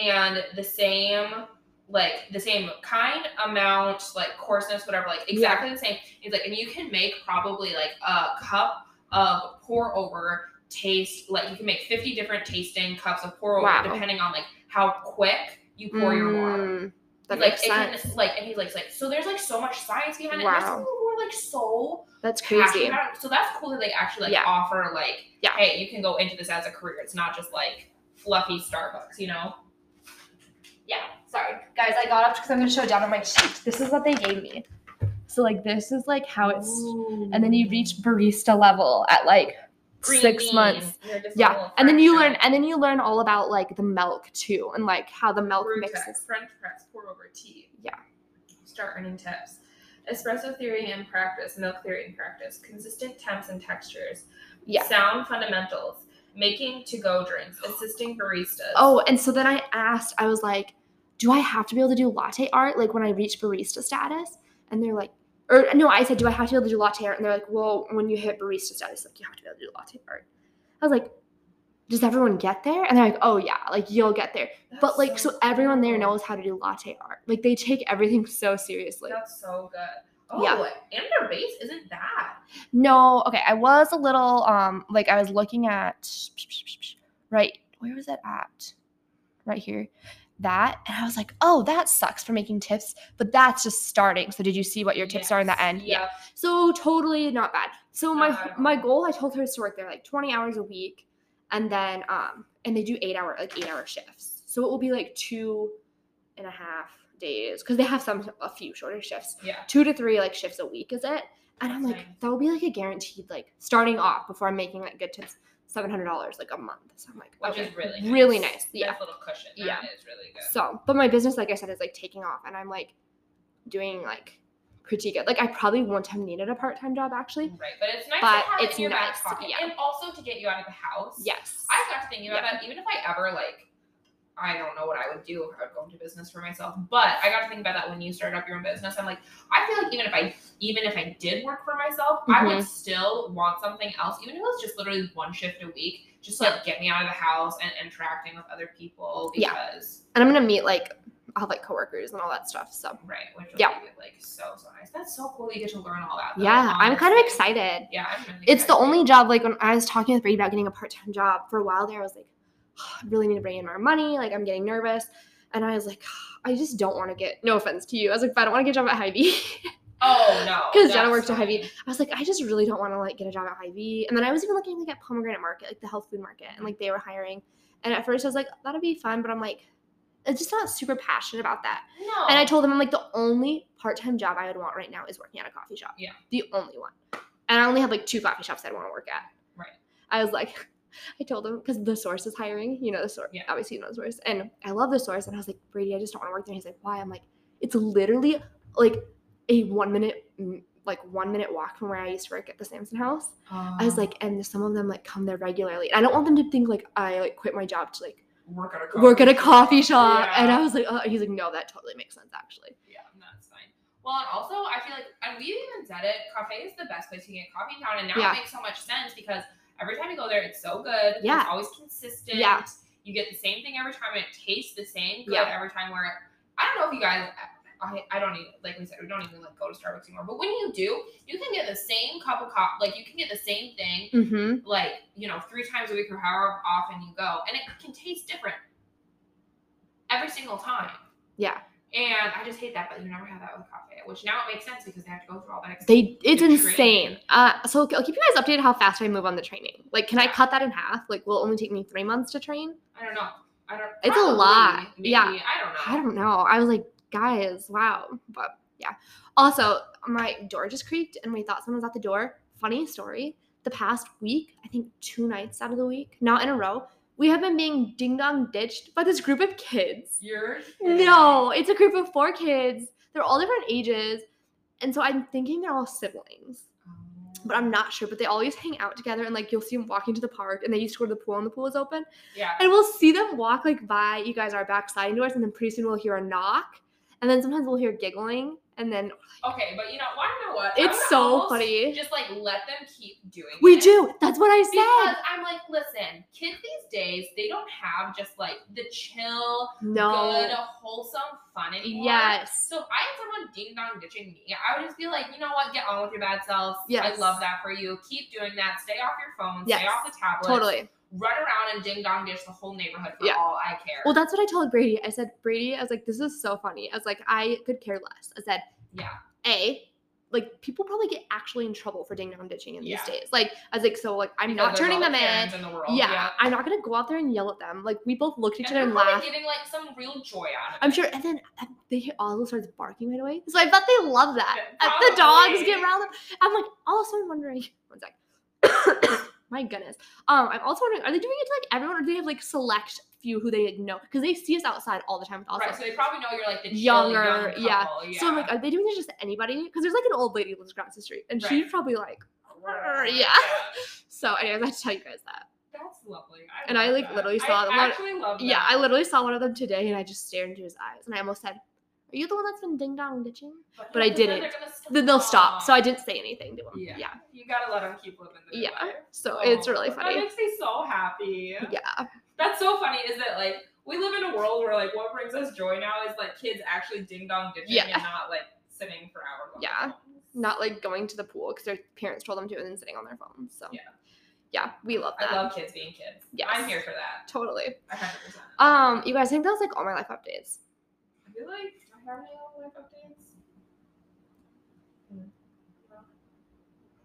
B: and the same like the same kind amount like coarseness whatever like exactly the same he's like and you can make probably like a cup of pour over taste like you can make 50 different tasting cups of pour over
A: Wow.
B: depending on like how quick you pour your water
A: Mm, That
B: like
A: makes
B: it
A: sense.
B: can like and he's like, like so there's like so much science behind it.
A: Wow.
B: There's people who are like so
A: That's crazy.
B: So that's cool that they actually like
A: Yeah.
B: offer like,
A: Yeah.
B: hey, you can go into this as a career. It's not just like fluffy Starbucks, you know?
A: Yeah, sorry. Guys, I got up because I'm going to show down on my sheet. This is what they gave me. So, like, this is like how it's. And then you reach barista level at like
B: Green
A: six months.
B: You're just a
A: Yeah. And then you learn, and then you learn all about like the milk too, and like how the milk
B: Brew
A: mixes.
B: text, French press, pour over tea.
A: Yeah.
B: Start earning tips. Espresso theory and practice, milk theory and practice, consistent temps and textures,
A: Yeah.
B: sound fundamentals, making to go drinks, assisting baristas.
A: Oh, and so then I asked, I was like, do I have to be able to do latte art like when I reach barista status? And they're like, or no, I said, do I have to be able to do latte art? And they're like, well, when you hit barista status, like you have to be able to do latte art. I was like, does everyone get there? And they're like, oh yeah, like you'll get there.
B: That's
A: But like, so everyone there knows how to do latte art. Like they take everything so seriously.
B: That's so good. Oh,
A: Yeah.
B: and their base isn't bad.
A: No, okay, I was a little um like I was looking at right where was it at? Right here. That and I was like, oh, that sucks for making tips, but that's just starting. So did you see what your tips are in the end?
B: Yeah.
A: So totally not bad. So my my goal, I told her is to work there like 20 hours a week, and then um and they do eight hour like eight hour shifts. So it will be like two and a half days because they have some a few shorter shifts.
B: Yeah.
A: Two to three like shifts a week is it? And I'm like, that will be like a guaranteed like starting off before I'm making like good tips, seven hundred dollars like a month. So I'm like,
B: Which
A: okay,
B: is really nice.
A: really nice. Yeah.
B: Nice little cushion. That
A: Yeah.
B: is really good.
A: So, but my business, like I said, is like taking off, and I'm like doing like pretty good. Like I probably won't have needed a part time job actually.
B: Right. But it's nice
A: But
B: to have
A: it's
B: it in your
A: nice,
B: back pocket.
A: yeah.
B: And also to get you out of the house.
A: Yes.
B: I got to thinking about
A: Yeah.
B: that. Even if I ever like I don't know what I would do if I would go into business for myself. But I got to think about that when you started up your own business. I'm like, I feel like even if I even if I did work for myself, I
A: Mm-hmm.
B: would still want something else, even if it was just literally one shift a week, just to, like get me out of the house and interacting with other people
A: Yeah.
B: because
A: and I'm gonna meet like I'll have like coworkers and all that stuff. So
B: right,
A: Yeah.
B: be like so so nice. That's so cool you get to learn all that. though,
A: yeah, I'm kind of excited.
B: Yeah, I'm really
A: It's the only job like when I was talking with Brady about getting a part time job for a while there, I was like, I <sighs> really need to bring in more money. Like I'm getting nervous. And I was like, <sighs> I just don't want to get no offense to you. I was like, but I don't want to get a job at Hy-Vee.
B: Oh no. <laughs>
A: because Jenna works at. Hy-Vee. I was like, I just really don't want to like get a job at Hy-Vee. And then I was even looking like at Pomegranate Market, like the health food market, and like they were hiring. And at first I was like, that'd be fun, but I'm like, I'm just not super passionate about that.
B: No.
A: And I told them I'm like the only part-time job I would want right now is working at a coffee shop.
B: Yeah.
A: The only one. And I only have like two coffee shops I'd want to work at.
B: Right.
A: I was like, I told him because the source is hiring, you know, the source.
B: Yeah.
A: Obviously, you know the source. And I love the source. And I was like, Brady, I just don't want to work there. He's like, why? I'm like, it's literally like a one minute, mm, like one minute walk from where I used to work at the Samson house. I was like, and some of them like come there regularly. And I don't want them to think like I like quit my job to like
B: work at a
A: work at a coffee shop. And
B: Yeah.
A: I was like, oh, he's like, no, that totally makes sense actually.
B: Yeah, that's fine. Well, and also I feel like, and we even said it, Coffea is the best place to get coffee in town, and now
A: Yeah.
B: it makes so much sense because every time you go there, it's so good.
A: Yeah.
B: It's always consistent.
A: Yeah.
B: You get the same thing every time. and It tastes the same good
A: Yeah.
B: every time. Where I don't know if you guys. I, I don't even like we said we don't even like go to Starbucks anymore. But when you do, you can get the same cup of coffee. Like you can get the same thing
A: Mm-hmm.
B: like you know three times a week or however often you go and it can taste different every single time
A: Yeah.
B: And I just hate that, but you never have that with coffee, which now it makes sense because they have to go through all that.
A: They it's insane. Uh, so I'll keep you guys updated how fast I move on the training. Like, can I cut that in half? Like, will it only take me three months to train?
B: I don't know. I don't.
A: It's a lot.
B: Maybe,
A: Yeah.
B: I don't know.
A: I don't know. I was like, guys, wow. But yeah. Also, my door just creaked and we thought someone was at the door. Funny story. The past week, I think two nights out of the week, not in a row, we have been being ding dong ditched by this group of kids.
B: You're.
A: No, it's a group of four kids. They're all different ages. And so I'm thinking they're all siblings, oh. but I'm not sure. But they always hang out together and like you'll see them walking to the park and they used to go to the pool and the pool is open.
B: Yeah.
A: And we'll see them walk like by you guys our back sliding doors, and then pretty soon we'll hear a knock, and then sometimes we'll hear giggling, and then
B: Okay, but you know, want to know what?
A: It's so funny.
B: Just like let them keep doing.
A: We
B: it.
A: do. That's what I said. Because.
B: I'm like, listen, kids these days, they don't have just like the chill,
A: No.
B: good, wholesome fun anymore.
A: Yes.
B: So if I had someone ding dong ditching me, I would just be like, you know what, get on with your bad self.
A: Yes.
B: I love that for you. Keep doing that. Stay off your phone.
A: Yes.
B: Stay off the tablet.
A: Totally.
B: Run around and ding dong ditch the whole neighborhood for
A: Yeah.
B: all I care.
A: Well, that's what I told Brady. I said, Brady, I was like, this is so funny. I was like, I could care less. I said,
B: yeah.
A: A, like people probably get actually in trouble for ding dong ditching in
B: Yeah.
A: these days. Like, I was like, so like I'm
B: Because
A: not turning them in.
B: In the world.
A: Yeah, I'm not gonna go out there and yell at them. Like we both looked at each other and laughed.
B: getting like some real joy out of.
A: I'm sure. And then uh, they Oslo starts barking right away. So I bet they love that.
B: Yeah,
A: the dogs get around them. I'm like, also I'm wondering. One sec. My goodness. Um, I'm also wondering, are they doing it to like everyone, or do they have like select few who they like, know? Because they see us outside all the time with Oslo.
B: Right, so they probably know you're like the
A: Younger,
B: young
A: yeah.
B: yeah.
A: So I'm like, are they doing this just anybody? Because there's like an old lady who lives across the street, and she's
B: Right.
A: probably like,
B: Right,
A: yeah. <laughs> So, anyways, I had to tell you guys that.
B: That's lovely. I
A: And I, like,
B: that.
A: literally saw
B: I
A: them
B: actually love that.
A: Yeah, I literally saw one of them today, and I just stared into his eyes, and I almost said, "Are you the one that's been ding dong ditching?" but I didn't. Then they'll stop. So I didn't say anything to them.
B: Yeah.
A: Yeah.
B: You gotta let them keep living their
A: Yeah.
B: life.
A: So it's
B: Oh,
A: really
B: That
A: funny.
B: makes me so happy.
A: Yeah.
B: That's so funny. Is that like we live in a world where like what brings us joy now is like kids actually ding dong ditching
A: Yeah.
B: and not like sitting for hours.
A: Yeah. Not like going to the pool because their parents told them to and then sitting on their phones. So
B: Yeah.
A: Yeah, we love that.
B: I love kids being kids.
A: Yeah,
B: I'm here for that.
A: totally.
B: Hundred percent.
A: Um, you guys I think that was like all my life updates.
B: I feel like do I have any updates? Hmm.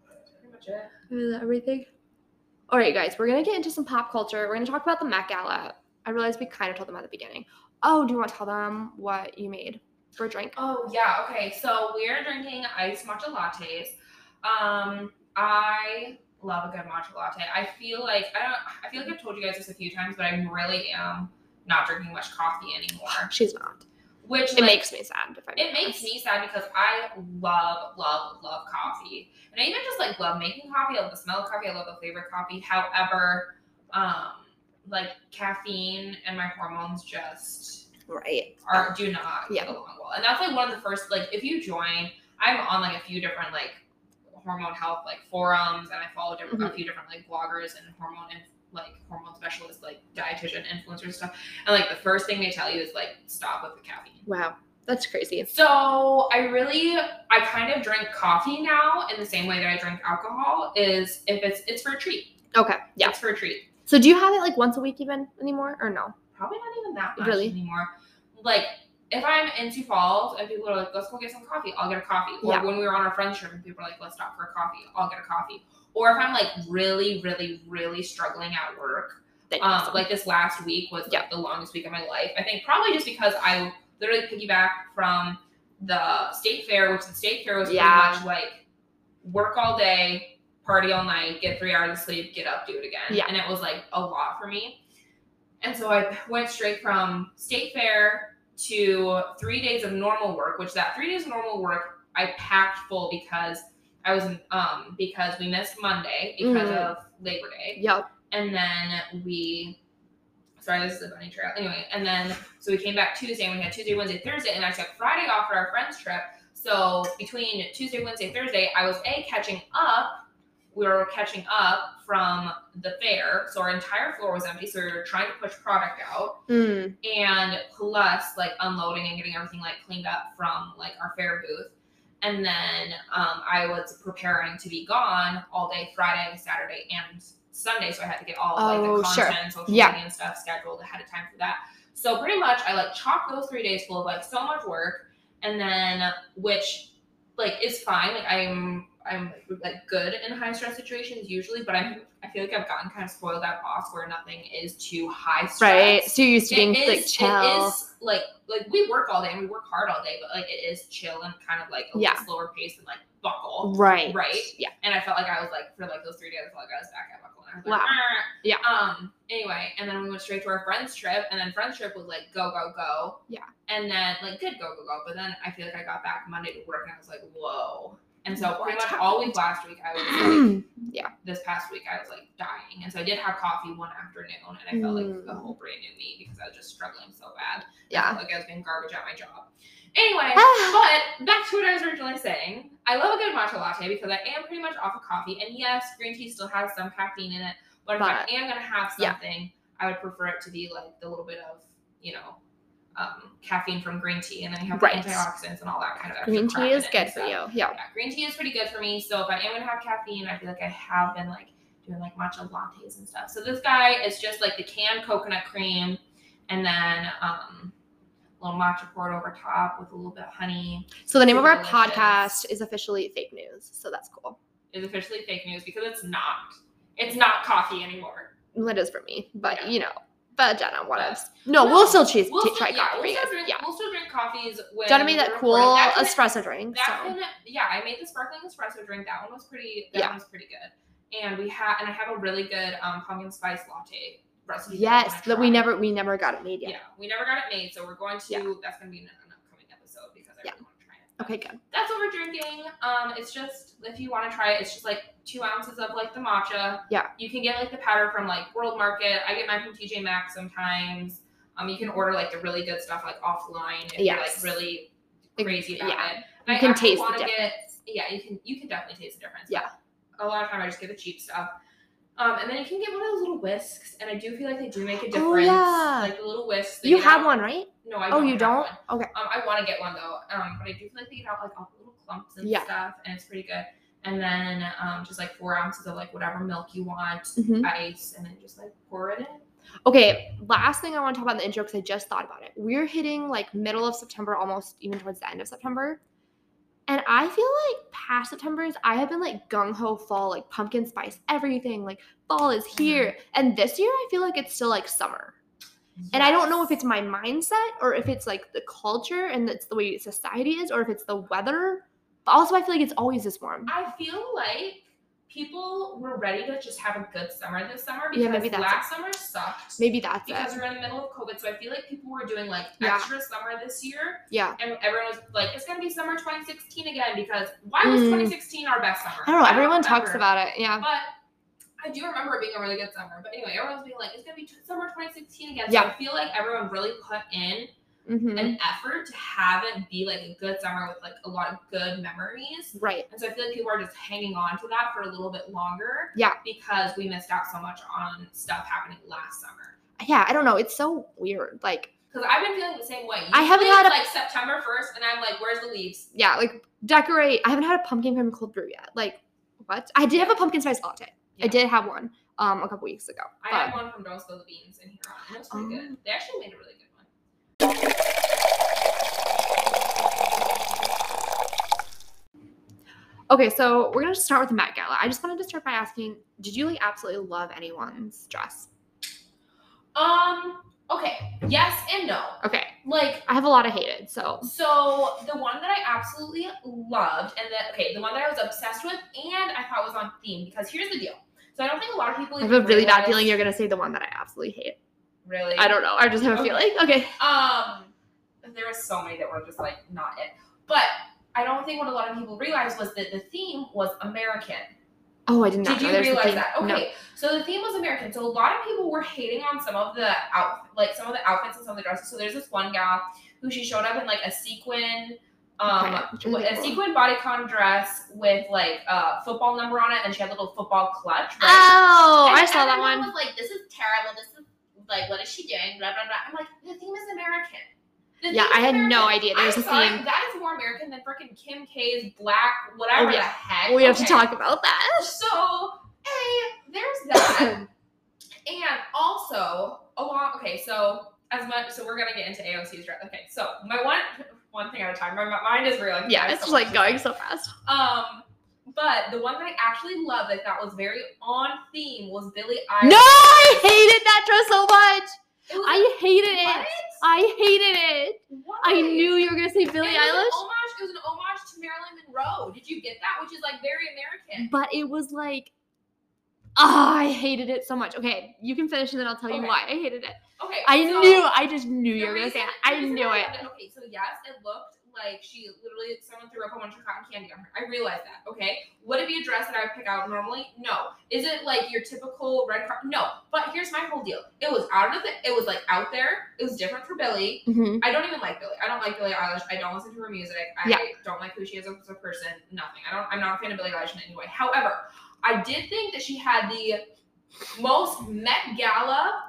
B: That's pretty much it.
A: Is that everything? All right, guys, we're gonna get into some pop culture. We're gonna talk about the Met Gala. I realized we kind of told them at the beginning. Oh, do you want to tell them what you made for a drink?
B: Oh yeah, okay. So we're drinking iced matcha lattes. Um, I love a good matcha latte. I feel like I don't. I feel like I've told you guys this a few times, but I really am not drinking much coffee anymore.
A: She's not.
B: Which
A: It
B: like,
A: makes me sad if
B: it makes me sad because I love, love, love coffee, and I even just like love making coffee. I love the smell of coffee. I love the flavor of coffee. However, um, like caffeine and my hormones just
A: right.
B: are do not
A: Yeah.
B: get along well. And that's like one of the first like if you join, I'm on like a few different like hormone health like forums and I follow different a
A: Mhm.
B: few different like bloggers and hormone and like hormone specialists like dietitian influencers stuff. And like the first thing they tell you is like stop with the caffeine.
A: Wow, that's crazy.
B: So I really I kind of drink coffee now in the same way that I drink alcohol is if it's it's for a treat.
A: Okay, yeah.
B: It's for a treat.
A: So do you have it like once a week even anymore or no?
B: probably not even that much
A: Really?
B: anymore. Like if I'm in Sioux Falls and people are like, let's go get some coffee, I'll get a coffee. Or
A: Yeah.
B: when we were on our friends trip and people are like, let's stop for a coffee, I'll get a coffee. Or if I'm like really, really, really struggling at work, um, like this last week was like the longest week of my life. I think probably just because I literally piggyback from the state fair, which the state fair was
A: Yeah.
B: pretty much like work all day, party all night, get three hours of sleep, get up, do it again.
A: Yeah.
B: And it was like a lot for me. And so I went straight from state fair to three days of normal work, which that three days of normal work I packed full because I was um because we missed Monday because
A: Mhm.
B: of Labor Day.
A: Yep.
B: and then we sorry this is a bunny trail. Anyway and then so we came back tuesday and we had tuesday wednesday thursday and i took friday off for our friends trip. So between tuesday wednesday thursday i was a catching up. We were catching up from the fair. So our entire floor was empty. So we were trying to push product out.
A: Mm.
B: and plus like unloading and getting everything like cleaned up from like our fair booth and then um, i was preparing to be gone all day friday saturday and sunday so i had to get all of like
A: Oh,
B: the
A: sure.
B: content social
A: Yeah.
B: media and stuff scheduled ahead of time for that So pretty much, I like chock those three days full of like so much work, and then which like is fine. Like I'm I'm like good in high stress situations usually, but I'm I feel like I've gotten kind of spoiled at boss where nothing is too high stress.
A: Right. So you're used to being
B: is-
A: like chill.
B: It is like like we work all day and we work hard all day, but like it is chill and kind of like a
A: Yeah.
B: slower pace and like buckle.
A: Right.
B: Right.
A: Yeah.
B: And I felt like I was like for like those three days, I felt like I was back at buckle. And I was
A: Wow.
B: like, "Ah."
A: Yeah.
B: Um. Anyway, and then we went straight to our friends trip, and then friends trip was like go go go.
A: Yeah.
B: And then like good go go go, but then I feel like I got back Monday to work and I was like whoa. And so pretty much all week last week I was like <clears throat> yeah. this past week I was like dying. And so I did have coffee one afternoon and I felt like
A: Mm.
B: a whole brand new me because I was just struggling so bad.
A: Yeah.
B: felt like I was being garbage at my job. Anyway, <sighs> but back to what I was originally saying. I love a good matcha latte because I am pretty much off of coffee. And yes, green tea still has some caffeine in it. But if
A: But-
B: I am gonna have
A: yeah.
B: something, I would prefer it to be like the little bit of, you know, um, caffeine from green tea, and then you have
A: Right.
B: the antioxidants and all that kind of extra
A: Green tea is good for you. Yeah.
B: Yeah, green tea is pretty good for me. So if I am gonna have caffeine, I feel like I have been like doing like matcha lattes and stuff. So this guy is just like the canned coconut cream, and then um, a little matcha poured over top with a little bit of honey.
A: So the name of our
B: Delicious.
A: podcast is officially fake news. So that's cool.
B: Is officially fake news because it's not. It's not coffee anymore.
A: Well, it is for me, but
B: Yeah.
A: you know, but Jenna, what else? No,
B: No,
A: we'll still chase,
B: We'll
A: t-
B: still,
A: try
B: yeah,
A: coffee.
B: we'll still drink.
A: yeah.
B: We'll still drink coffees when
A: Jenna made that cool.
B: That can-
A: espresso drink.
B: That
A: So
B: can, yeah, I made the sparkling espresso drink. That one was pretty. That
A: Yeah.
B: one was pretty good. And we had, and I have a really good um, pumpkin spice latte recipe.
A: yes, that we never we never got it made
B: Yeah. we never got it made, so we're going to.
A: Yeah.
B: That's going to be an, an upcoming episode because I
A: Yeah.
B: really want to try it.
A: Okay, good.
B: That's what we're drinking. Um, it's just if you want to try it, it's just like two ounces of like the matcha.
A: Yeah.
B: You can get like the powder from like World Market. I get mine from TJ Maxx sometimes. Um, you can order like the really good stuff like offline if
A: Yes.
B: you're like really crazy about
A: yeah.
B: it.
A: You
B: I
A: can taste the difference.
B: Get, yeah, you can you can definitely taste the difference.
A: Yeah.
B: A lot of time I just get the cheap stuff. Um, and then you can get one of those little whisks, and I do feel like they do make a difference.
A: Oh, yeah.
B: Like the little whisks. they
A: You have
B: out-
A: one, right?
B: No, I
A: Oh,
B: don't
A: oh,
B: you
A: don't?
B: one.
A: Okay.
B: Um, I want to get one though. Um, but I do feel like they get out like all the little clumps and
A: Yeah.
B: stuff, and it's pretty good. And then um, just like four ounces of like whatever milk you want,
A: Mhm.
B: ice, and then just like pour it in.
A: Okay, last thing I want to talk about in the intro because I just thought about it. We're hitting like middle of September, almost even towards the end of September. And I feel like past September's, I have been like gung ho fall, like pumpkin spice, everything. Like fall is here. Mm-hmm. And this year, I feel like it's still like summer. And I don't know if it's my mindset or if it's like the culture and it's the way society is or if it's the weather. But also, I feel like it's always this warm.
B: I feel like people were ready to just have a good summer this summer because
A: Yeah, maybe that's
B: last summer sucked.
A: Maybe that's
B: because
A: it.
B: we're in the middle of COVID, so I feel like people were doing like
A: Yeah.
B: extra summer this year,
A: Yeah.
B: and everyone was like, "It's gonna be summer 2016 again." Because why was
A: Mm.
B: 2016 our best summer?
A: I don't know. Everyone talks about it. Yeah.
B: But I do remember it being a really good summer. But anyway, everyone's being like, it's gonna be t- summer 2016 again. So
A: Yeah.
B: I feel like everyone really put in
A: hmm
B: an effort to have it be like a good summer with like a lot of good memories.
A: Right.
B: And so I feel like people are just hanging on to that for a little bit longer.
A: Yeah.
B: Because we missed out so much on stuff happening last summer.
A: Yeah. I don't know. It's so weird. Like,
B: Because I've been feeling the same way.
A: I haven't had a-
B: like September 1st, and I'm like, where's the leaves?
A: yeah, like decorate. I haven't had a pumpkin cream cold brew yet. Like, what? I did have a pumpkin spice latte.
B: Yeah.
A: I did have one um a couple weeks ago.
B: I
A: but-
B: had one from Don't Spill the Beans in here. It was pretty
A: Oh.
B: good. They actually made a really good one.
A: Okay, so we're gonna start with the Met Gala. I just wanted to start by asking, did you like absolutely love anyone's dress?
B: Um, okay. Yes and no.
A: Okay,
B: Like,
A: I have a lot of hated. So
B: So the one that I absolutely loved, and that okay, the one that I was obsessed with, and I thought was on theme because here's the deal. So I don't think a lot of people.
A: I have a really bad feeling you're gonna say the one that I absolutely hate.
B: Really,
A: I don't know. I just have a
B: Okay.
A: feeling. Okay.
B: Um, there were so many that were just like not it, but I don't think what a lot of people realized was that the theme was American.
A: Oh, I did not
B: Did you realize that? Okay,
A: No.
B: so the theme was American. So a lot of people were hating on some of the out, like some of the outfits and some of the dresses. So there's this one gal who she showed up in like a sequin, um,
A: Okay,
B: with a
A: cool.
B: sequin bodycon dress with like a football number on it, and she had a little football clutch. Right?
A: Oh,
B: And
A: I saw that one.
B: Was like, this is terrible. This is like, what is she doing? Blah blah blah. I'm like, the theme is American. The
A: Yeah, I had no idea there was
B: I'm
A: a
B: sorry,
A: theme.
B: That is more American than freaking Kim K's black, whatever
A: Oh, yeah.
B: the heck.
A: We have to talk about that.
B: So, hey, there's that. <coughs> and also, along, okay, so as much. So we're gonna get into AOC's dress. Okay, so my one one thing at a time. My my mind is reeling.
A: Yeah, it's
B: so
A: just like going so fast.
B: Um, but the one that I actually loved that that was very on theme was Billie Eilish.
A: No, I hated that dress so much.
B: It
A: I hated
B: what?
A: it. I hated it.
B: Why?
A: I knew you were gonna say
B: It
A: Billie
B: was
A: Eilish,
B: homage. It was an homage to Marilyn Monroe. Did you get that? Which is like very American.
A: but it was like, ah, I hated it so much. Okay, you can finish and then I'll tell you
B: Okay.
A: why I hated it.
B: Okay.
A: I
B: so
A: knew. I just knew you were gonna say it. I knew it.
B: Okay, so yes, it looked like she literally someone threw up a bunch of cotton candy on her. I realized that. Okay. Would it be a dress that I would pick out normally? No. Is it like your typical red carpet? No. But here's my whole deal. It was out of the. It was like out there. It was different for Billie.
A: Mhm.
B: I don't even like Billie. I don't like Billie Eilish. I don't listen to her music. I
A: Yeah.
B: don't like who she is as a person. Nothing. I don't. I'm not a fan of Billie Eilish in any way. However, I did think that she had the most Met Gala.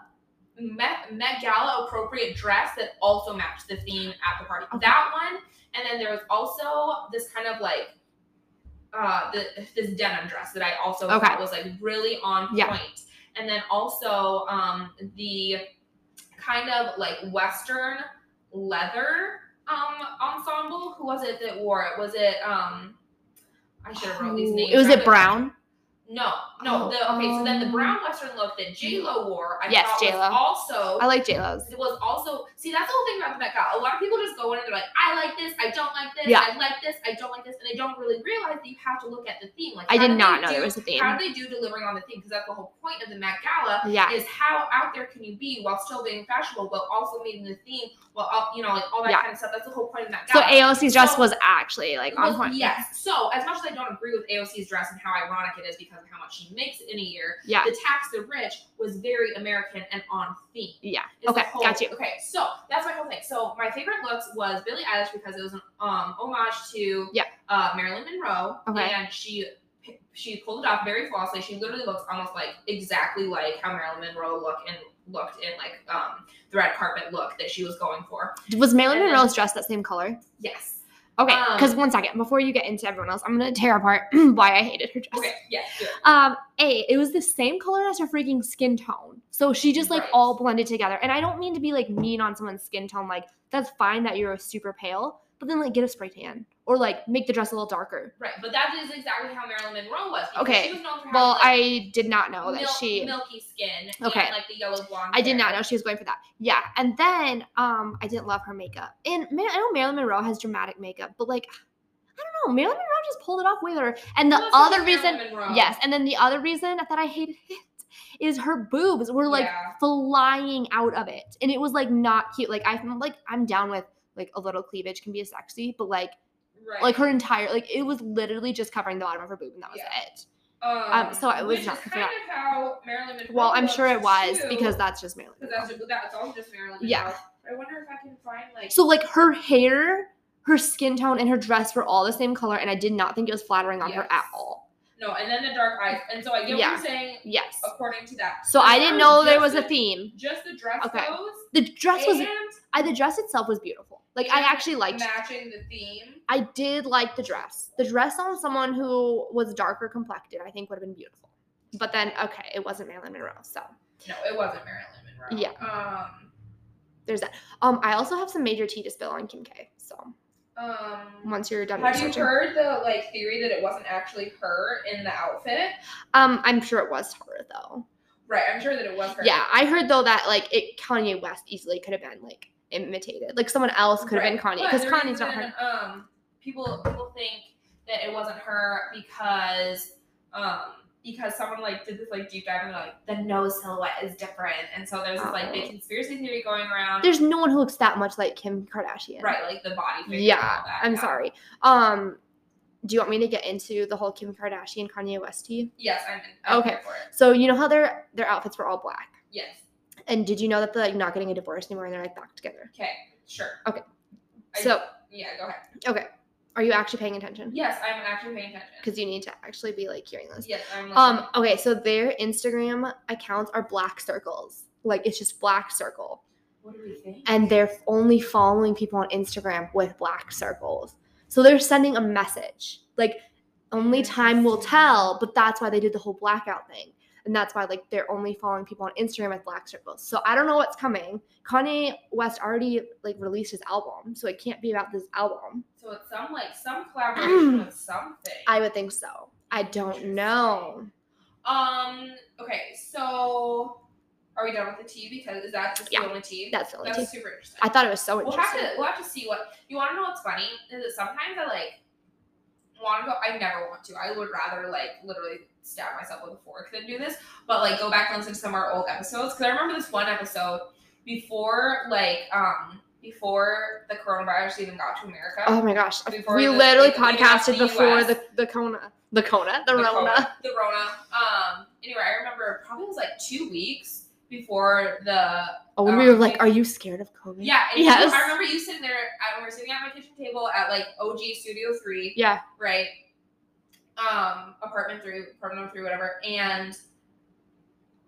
B: Met, Met Gala appropriate dress that also matched the theme at the party.
A: Okay.
B: That one, and then there was also this kind of like uh the, this denim dress that I also
A: Okay.
B: thought was like really on point.
A: Yeah.
B: And then also um the kind of like western leather um ensemble. Who was it that wore it? Was it um I should have wrote these names.
A: It was it brown?
B: No, no.
A: Oh,
B: the okay, so then the
A: um,
B: brown western look that J Lo wore, I
A: Yes,
B: thought
A: J.Lo.
B: was also
A: I like J Lo's.
B: it was also see that's the whole thing about the Met Gala. A lot of people just go in and they're like, I like this, I don't like this,
A: Yeah.
B: I like this, I don't like this, and they don't really realize that you have to look at the theme. Like
A: I did not know
B: do,
A: there was a theme.
B: How do they do delivering on the theme? Because that's the whole point of the Met Gala
A: Yeah.
B: is how out there can you be while still being fashionable, but also meeting the theme, while all- you know like all that
A: Yeah.
B: kind of stuff. That's the whole point of that
A: So AOC's dress
B: So-
A: was actually like on
B: Well,
A: point.
B: Yes. So as much as I don't agree with AOC's dress and how ironic it is because of how much she makes in a year,
A: Yeah.
B: the tax the rich was very American and on theme.
A: Yeah. Okay,
B: whole-
A: got you.
B: Okay, so that's my whole thing. So my favorite looks was Billie Eilish because it was an um homage to
A: Yeah.
B: uh, Marilyn Monroe,
A: Okay.
B: and she she pulled it off very flawlessly. She literally looks almost like exactly like how Marilyn Monroe looked and looked in like um the red carpet look that she was going for.
A: Was Marilyn
B: And then-
A: Monroe's dress that same color?
B: Yes.
A: Okay,
B: Um,
A: because one second before you get into everyone else, I'm gonna tear apart <clears throat> why I hated her dress.
B: Okay. Yeah.
A: Um, A, it was the same color as her freaking skin tone. So she just like
B: Right.
A: all blended together. And I don't mean to be like mean on someone's skin tone. Like, that's fine that you're super pale, but then like get a spray tan or like make the dress a little darker.
B: Right, but that is exactly how Marilyn Monroe was.
A: Okay,
B: She was known for
A: Well,
B: like,
A: I did not know that she
B: milky skin.
A: Okay.
B: And, like the yellow blonde.
A: I did not know she was going for that. Yeah, and then um, I didn't love her makeup. And Ma- I know Marilyn Monroe has dramatic makeup, but like, I don't know, Marilyn Monroe just pulled it off with her. And the other reason, yes, and then the other reason that I hated it is her boobs were like
B: Yeah.
A: flying out of it, and it was like not cute. Like I'm like I'm down with like a little cleavage can be sexy, but like
B: Right.
A: like her entire like it was literally just covering the bottom of her boob, and that was
B: Yeah.
A: it.
B: Um,
A: so I was not
B: kind of how Marilyn Monroe.
A: Well, I'm sure it was
B: too,
A: because that's just Marilyn.
B: That's just, that's all just Marilyn.
A: Yeah.
B: Monroe. I wonder if I can find like.
A: So like her hair, her skin tone, and her dress were all the same color, and I did not think it was flattering on her at all.
B: No, and then the dark eyes, and so I get
A: Yeah.
B: what you're saying.
A: Yes.
B: According to that.
A: So I didn't know there was a
B: the-
A: theme.
B: Just the dress
A: Okay.
B: goes.
A: The dress was I the dress itself was beautiful. Like I actually liked
B: matching the theme.
A: I did like the dress. The dress on someone who was darker complected, I think would have been beautiful. But then okay, it wasn't Marilyn Monroe, so
B: No, it wasn't Marilyn Monroe.
A: Yeah.
B: Um.
A: there's that. Um, I also have some major tea to spill on Kim K. So
B: Um.
A: once you're done
B: Have you heard the like theory that it wasn't actually her in the outfit?
A: um, I'm sure it was her though.
B: Right, I'm sure that it was her.
A: Yeah, I heard though that like it Kanye West easily could have been like imitated. Like someone else could have been Kanye because Kanye's not her.
B: Um, people people think that it wasn't her because um because someone like did this like deep dive and like the nose silhouette is different, and so there's this like big
A: Oh.
B: conspiracy theory going around.
A: There's no one who looks that much like Kim Kardashian.
B: right, like the body.
A: Yeah, I'm
B: yeah.
A: sorry. Um, do you want me to get into the whole Kim Kardashian Kanye West tea?
B: Yes, I'm, I'm
A: Okay. So you know how their their outfits were all black,
B: Yes.
A: and did you know that they're like not getting a divorce anymore and they're like back together?
B: Okay. Sure.
A: Okay.
B: I-
A: So
B: yeah, go ahead.
A: okay, are you actually paying attention?
B: Yes, I'm actually paying attention.
A: Because you need to actually be like hearing this.
B: yes, I'm.
A: Um.
B: listening.
A: Okay. So their Instagram accounts are black circles. Like it's just black circle,
B: what do we think?
A: and they're only following people on Instagram with black circles. So they're sending a message. Like only time will tell. But that's why they did the whole blackout thing. And that's why like they're only following people on Instagram with black circles. So I don't know what's coming. Kanye West already like released his album, so it can't be about this album.
B: So it's some like some collaboration <clears throat> with something.
A: I would think so. I don't know.
B: Um. Okay. So, are we done with the tea? Because is that just
A: Yeah,
B: the only tea?
A: That's the only
B: That's
A: thing.
B: super interesting.
A: I thought it was so
B: we'll have to we'll have to see what you want to know. What's funny is that sometimes I like want to go. I never want to. I would rather like literally stab myself with a fork than do this. But like go back and listen to some of our old episodes because I remember this one episode before like um before the coronavirus even got to America.
A: Oh my gosh.
B: Before
A: we
B: the-
A: literally
B: like, when we got to
A: podcasted before the the Kona. The Kona. The,
B: the
A: Rona.
B: Rona, the <laughs> Rona. Um. Anyway, I remember probably it was like two weeks before the
A: Oh, when we
B: Um,
A: were like, Are you scared of COVID?
B: yeah.
A: Yes.
B: I remember you sitting there. I remember sitting at my kitchen table at like OG Studio Three.
A: Yeah.
B: Right. Um. Apartment three, apartment three, whatever. And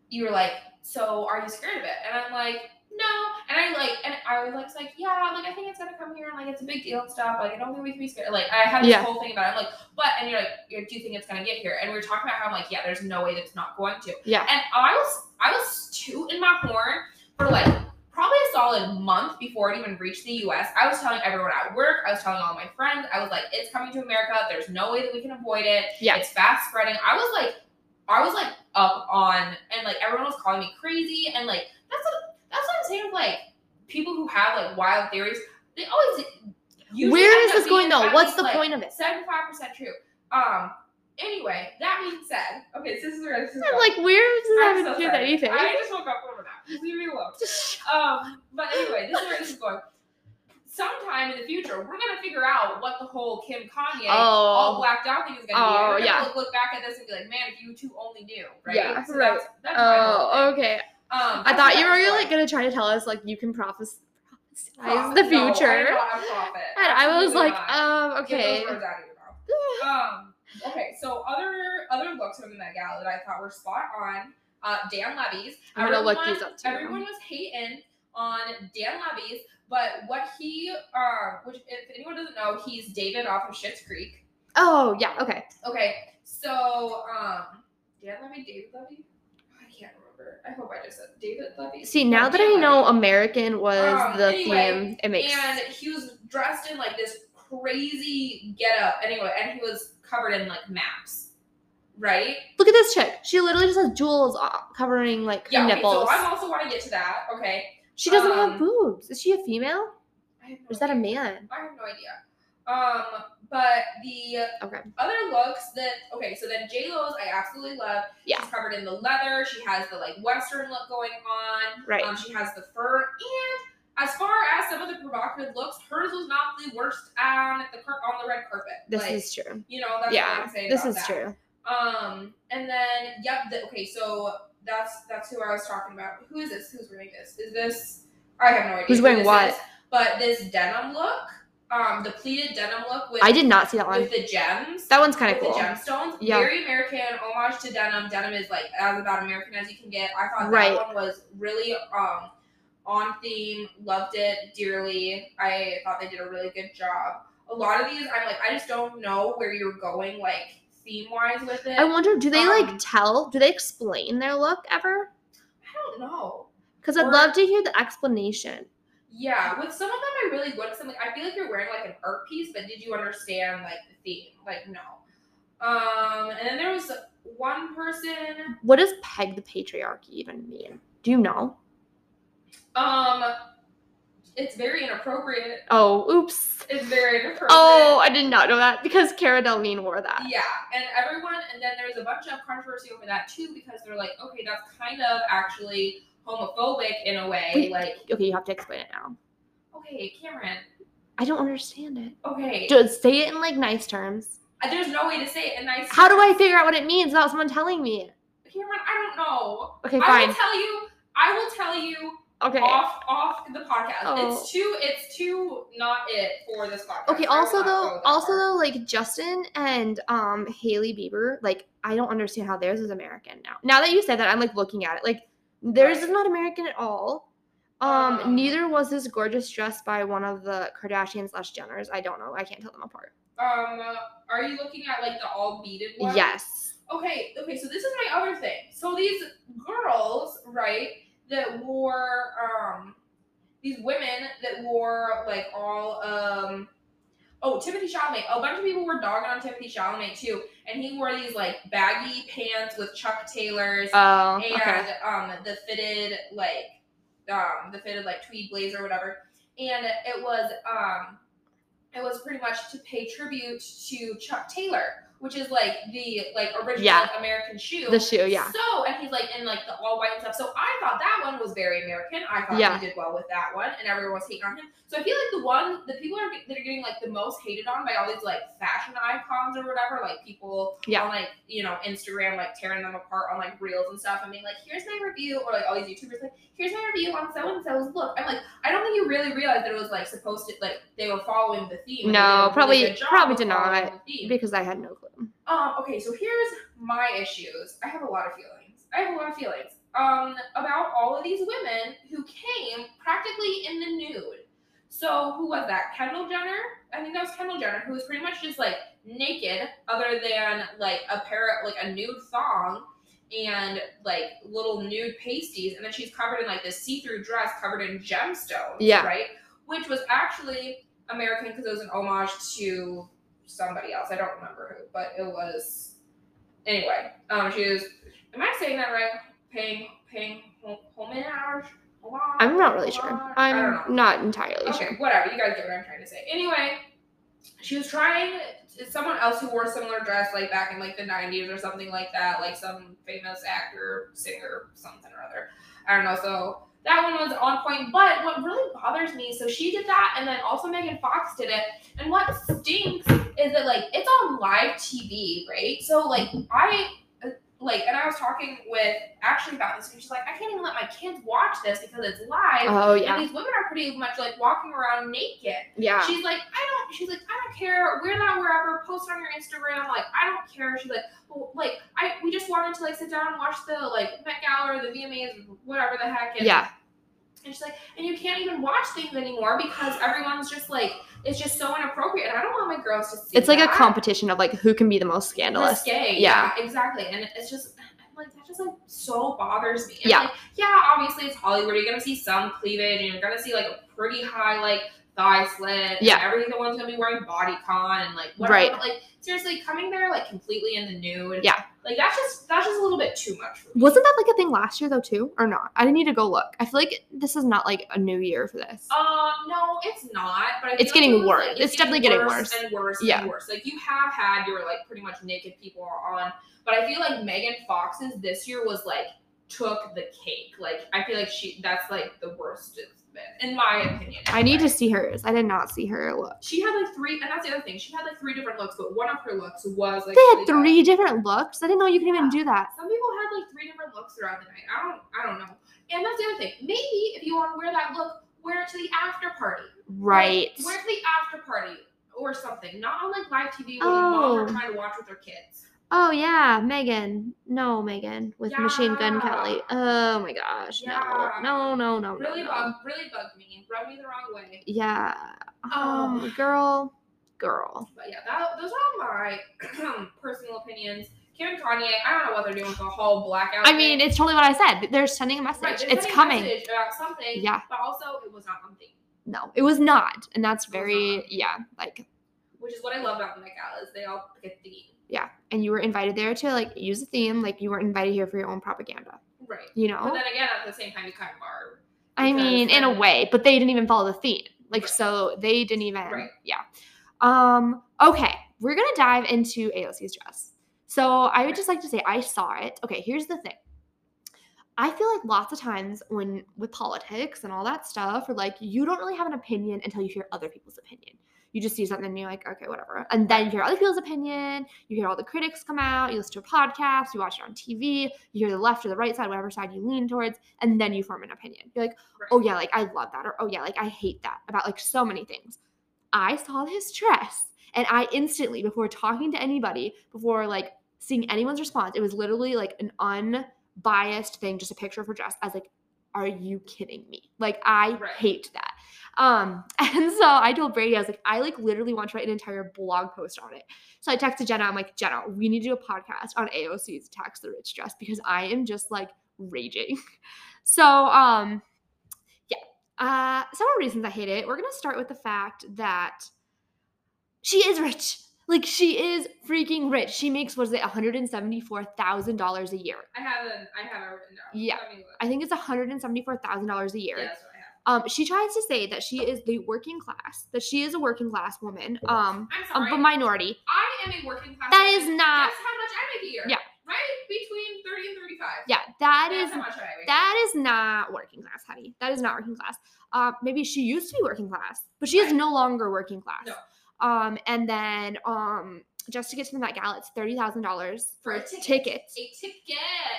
B: you were like, "So, are you scared of it?" And I'm like, "No." And I like, and I was like, like, "Yeah, like I think it's gonna come here, and like it's a big deal and stuff. Like I don't think we can be scared." Like I had this
A: Yeah.
B: whole thing about it. I'm like, "But," and you're like, "Do you think it's gonna get here?" And we were talking about how I'm like, "Yeah, there's no way that it's not going to."
A: Yeah.
B: And I was I was tooting my horn for like probably a solid month before it even reached the US. I was telling everyone at work, I was telling all my friends, I was like, it's coming to America. There's no way that we can avoid it.
A: Yeah.
B: It's fast spreading. I was like, I was like up on and like everyone was calling me crazy and like that's what that's what I'm saying like people who have like wild theories. They always
A: Where is this going though? What's
B: least,
A: the
B: like,
A: point of it?
B: 75% true. Um anyway, that being said, okay, so this is where this is
A: I'm
B: going.
A: like, where does this
B: I'm
A: have to do with anything?
B: I just woke up from a nap. Just leave me alone. <laughs> Um, but anyway, this is where this is going. Sometime in the future, we're gonna figure out what the whole Kim Kanye all
A: oh,
B: blacked out thing is gonna be.
A: Oh,
B: And we're gonna
A: yeah.
B: look, look back at this and be like, man, if you two only knew, right?
A: Yeah,
B: so
A: right.
B: That's, that's
A: oh, okay.
B: Um,
A: I thought you were
B: was
A: like gonna try to tell us like you can prophes- prophesize the
B: no,
A: future.
B: I am not a prophet.
A: and I was like,
B: not.
A: um, okay.
B: those words out of your mouth. <sighs> Um, okay, so other other looks from the Met Gala that I thought were spot on. Uh, Dan Levy's.
A: I'm gonna look these up too.
B: Everyone was hating on Dan Levy's, but what he, uh, which if anyone doesn't know, he's David off of Schitt's Creek.
A: Oh, yeah, okay.
B: Okay, so um, Dan Levy, David Levy. I remember. I hope I just said David Levy.
A: See, now that I know American was
B: Um,
A: the
B: anyway,
A: theme, it makes
B: and he was dressed in like this crazy getup anyway, and he was covered in like maps, right?
A: Look at this chick. She literally just has jewels covering like her
B: Yeah. Okay,
A: nipples.
B: so I also want to get to that. Okay.
A: she doesn't
B: um,
A: have boobs. Is she a female?
B: I have no
A: Or is that a
B: idea.
A: man?
B: I have no idea. Um, but the
A: Okay.
B: other looks that okay, so then J Lo's I absolutely love.
A: Yeah.
B: She's covered in the leather. She has the like western look going on.
A: Right.
B: Um, she has the fur, and as far as some of the provocative looks, hers was not the worst on the on the red carpet.
A: this
B: Like,
A: is true.
B: you know that's what
A: Yeah,
B: I'm saying.
A: this is
B: that.
A: true.
B: Um, and then yep. The, okay, so that's that's who I was talking about. Who is this? Who's wearing this? Is this? I have no idea.
A: Who's
B: who
A: wearing
B: this
A: what?
B: is. But this denim look, um, the pleated denim look with
A: I did not see that one.
B: with the gems.
A: That one's kind of cool.
B: the gemstones,
A: Yeah.
B: very American, homage to denim. Denim is like as about American as you can get. I thought
A: Right.
B: that one was really um on theme. Loved it dearly. I thought they did a really good job. A lot of these, I'm like, I just don't know where you're going, like theme wise with it.
A: I wonder, do they like
B: Um,
A: tell? Do they explain their look ever?
B: I don't know.
A: Because I'd
B: or-
A: love to hear the explanation.
B: Yeah, with some of them, I really would. Cause I'm like, I feel like you're wearing like an art piece, but did you understand like the theme? Like, no. Um, and then there was one person.
A: What does peg the patriarchy even mean? Do you know?
B: Um, it's very inappropriate.
A: Oh, oops.
B: It's very inappropriate.
A: Oh, I did not know that because Cara Delevingne wore that.
B: Yeah, and everyone, and then there's a bunch of controversy over that too because they're like, okay, that's kind of actually homophobic in a way.
A: Wait.
B: Like,
A: Okay, you have to explain it now.
B: okay, Cameron.
A: I don't understand it.
B: Okay,
A: Just say it in like nice terms.
B: Uh, there's no way to say it in nice.
A: How do I figure out what it means without someone telling me?
B: Cameron, I don't know.
A: Okay, fine.
B: I will tell you. I will tell you
A: Okay.
B: off off the podcast.
A: Oh.
B: It's too. It's too not it for this podcast.
A: Okay, also though, also
B: far.
A: though, like Justin and um Hailey Bieber, like I don't understand how theirs is American now. Now that you said that, I'm like looking at it. Like theirs is not American at all. Um,
B: Um,
A: neither was this gorgeous dress by one of the Kardashians slash Jenners. I don't know. I can't tell them apart.
B: Um, are you looking at like the all beaded one?
A: Yes.
B: Okay, okay, so this is my other thing. So these girls, right, that wore um these women that wore like all um oh Timothée Chalamet. A bunch of people were dogging on Timothée Chalamet too, and he wore these like baggy pants with Chuck Taylors
A: Oh,
B: and
A: okay.
B: um the fitted like um the fitted like tweed blazer or whatever. And it was um it was pretty much to pay tribute to Chuck Taylor, which is like the like original
A: Yeah.
B: like, American shoe.
A: The shoe, yeah.
B: So and he's like in like the all white and stuff. So I thought that one was very American. I thought
A: Yeah.
B: he did well with that one, and everyone was hating on him. So I feel like the one the people are that are getting like the most hated on by all these like fashion icons or whatever, like people
A: Yeah.
B: on like you know Instagram like tearing them apart on like reels and stuff and being like, here's my review, or like all these YouTubers like, here's my review on so and so's look. I'm like, I don't think you really realized that it was like supposed to like they were following the theme.
A: No,
B: a really
A: probably-
B: good job
A: probably
B: of
A: did not. Because I had no clue.
B: Um, okay, so here's my issues. I have a lot of feelings. I have a lot of feelings. Um, about all of these women who came practically in the nude. So who was that? Kendall Jenner? I think that was Kendall Jenner, who was pretty much just like naked, other than like a pair of like a nude thong and like little nude pasties, and then she's covered in like this see-through dress covered in gemstones.
A: Yeah.
B: Right? Which was actually American because it was an homage to somebody else. I don't remember who, but it was anyway. Um, she was. Am I saying that right? Paying paying. Homage?
A: I'm not really sure.
B: I don't know.
A: I'm not entirely
B: Okay,
A: sure.
B: whatever. You guys get what I'm trying to say. Anyway, she was trying. Someone else who wore a similar dress, like back in like the '90s or something like that, like some famous actor, singer, something or other. I don't know. So that one was on point. But what really bothers me, so she did that, and then also Megan Fox did it. And what stinks is that like it's on live TV, right? So like I. Like, and I was talking with Ashley about this, and she's like, I can't even let my kids watch this because it's live.
A: Oh yeah.
B: And these women are pretty much like walking around naked.
A: Yeah.
B: She's like, I don't. She's like, I don't care. Wear that wherever. Post on your Instagram. Like, I don't care. She's like, well, like, I we just wanted to like sit down and watch the like Met Gala or the VMAs, whatever the heck. And,
A: Yeah.
B: And she's like, and you can't even watch things anymore because everyone's just like, it's just so inappropriate. And I don't want my girls to see.
A: It's like a competition of like who can be the most scandalous.
B: Risque,
A: Yeah.
B: yeah. exactly. And it's just like that just like so bothers me. And,
A: Yeah.
B: like, yeah, obviously it's Hollywood. You're gonna see some cleavage and you're gonna see like a pretty high like thigh slit.
A: Yeah.
B: Everyone's gonna be wearing bodycon and like whatever.
A: Right.
B: But, like seriously, coming there like completely in the nude.
A: Yeah.
B: Like that's just that's just a little bit too much.
A: Wasn't that like a thing last year though too, or not? I didn't need to go look. I feel like this is not like a new year for this.
B: Um, no, it's not. But I
A: It's getting
B: like it was,
A: worse.
B: like,
A: It's definitely getting
B: worse
A: worse.
B: and worse
A: Yeah.
B: and worse. Like you have had your like pretty much naked people on, but I feel like Megan Fox's this year was like took the cake. Like I feel like she that's like the worst it's in my opinion.
A: I need to see hers. I did not see her look.
B: She had like three, and that's the other thing. She had like three different looks, but one of her looks was like
A: They
B: really
A: had
B: bad.
A: three different looks. I didn't know you could even do that.
B: Some people had like three different looks throughout the night. I don't, I don't know. And that's the other thing. Maybe if you want to wear that look, wear it to the after party.
A: Right.
B: Like, wear it to the after party or something. Not on like live TV when
A: Oh.
B: moms are trying to watch with their kids.
A: Oh yeah, Megan. No, Megan with Machine Gun Kelly. Oh my gosh.
B: Yeah.
A: No. No, no, no,
B: Really
A: no.
B: bugged, really bugged me. Rubbed me the wrong way.
A: Yeah.
B: Um,
A: Um, girl, girl.
B: But yeah, that, those are all my <clears throat> personal opinions. Kim and Kanye, I don't know what they're doing with the whole blackout.
A: I mean, it's totally what I said. They're sending a message.
B: right,
A: it's coming.
B: message about something.
A: Yeah.
B: But also, it was not theme,
A: No, it was not, and that's very yeah, like
B: which is what I love about the Met Gala is they all pick a theme.
A: yeah. And you were invited there to like use the theme, like you weren't invited here for your own propaganda.
B: Right.
A: You
B: But
A: know.
B: then again, at the same time, you kind of are.
A: I mean, in a way, but they didn't even follow the theme. Like
B: Right.
A: so, they didn't even.
B: Right.
A: Yeah. Um. Okay, we're gonna dive into AOC's dress. So I would just like to say I saw it. Okay, here's the thing. I feel like lots of times when with politics and all that stuff, or like you don't really have an opinion until you hear other people's opinion. You just see something and you're like, okay, whatever. And then you hear other people's opinion, you hear all the critics come out, you listen to a podcast, you watch it on TV, you hear the left or the right side, whatever side you lean towards, and then you form an opinion. You're like, oh yeah, like I love that, or oh yeah, like I hate that about like so many things. I saw his dress and I instantly, before talking to anybody, before like seeing anyone's response, it was literally like an unbiased thing, just a picture of her dress. I was like, are you kidding me? Like I
B: Right.
A: hate that. Um, <laughs> and so I told Brady, I was like, I like literally want to write an entire blog post on it. So I texted Jenna, I'm like, Jenna, we need to do a podcast on AOC's tax the rich dress because I am just like raging. <laughs> So um yeah. Uh several reasons I hate it. We're gonna start with the fact that she is rich. Like she is freaking rich. She makes what is it, one hundred and seventy four thousand dollars a year.
B: I haven't. I haven't written down.
A: Yeah.
B: Let me look.
A: I think it's one hundred and seventy four thousand dollars a year.
B: Yeah, that's what I have.
A: Um, she tries to say that she is the working class, that she is a working class woman, um,
B: I'm sorry.
A: a minority.
B: I am a working class.
A: That
B: woman.
A: is not-
B: Guess how much I make a year?
A: Yeah.
B: Right between thirty and thirty-five.
A: Yeah, that
B: that's
A: is
B: how much I
A: that is not working class, honey. That is not working class. Uh, maybe she used to be working class, but she is no longer working class.
B: No.
A: Um, and then um, just to get to the Met Gala, it's thirty thousand dollars for
B: For a ticket.
A: tickets.
B: a ticket.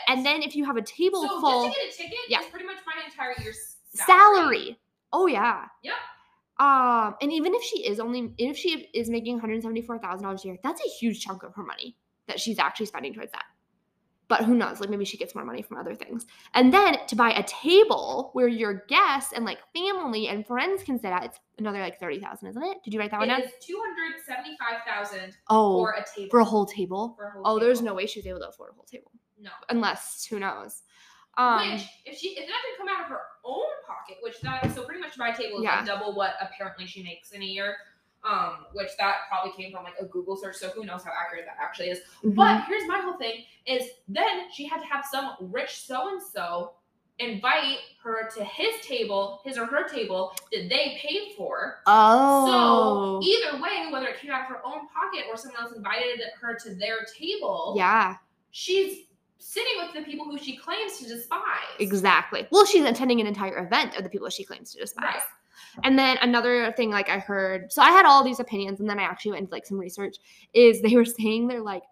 A: And then if you have a table
B: so
A: full
B: just to get a ticket
A: Yeah.
B: pretty much my entire year's
A: salary. Oh yeah.
B: Yep.
A: Um, and even if she is only if she is making one hundred seventy four thousand dollars a year, that's a huge chunk of her money that she's actually spending towards that. But who knows? Like maybe she gets more money from other things. And then to buy a table where your guests and like family and friends can sit at, it's another like thirty thousand, isn't it? Did you write that one down?
B: It is two hundred seventy-five thousand
A: Oh,
B: for a table.
A: for a whole table.
B: A whole
A: Oh, there's no way she was able to afford a whole table,
B: no.
A: unless who knows. Um,
B: which, if she, if that did come out of her own pocket, which that, so pretty much my table is
A: Yeah.
B: like double what apparently she makes in a year. Um, which that probably came from like a Google search, so who knows how accurate that actually is.
A: mhm.
B: But here's my whole thing: is then she had to have some rich so and so invite her to his table, his or her table that they paid for.
A: oh,
B: So either way, whether it came out of her own pocket or someone else invited her to their table,
A: yeah.
B: she's sitting with the people who she claims to despise.
A: Exactly. Well, she's attending an entire event of the people she claims to despise.
B: Right.
A: And then another thing, like I heard, so I had all these opinions, and then I actually went into like some research. Is they <laughs> were saying they're like,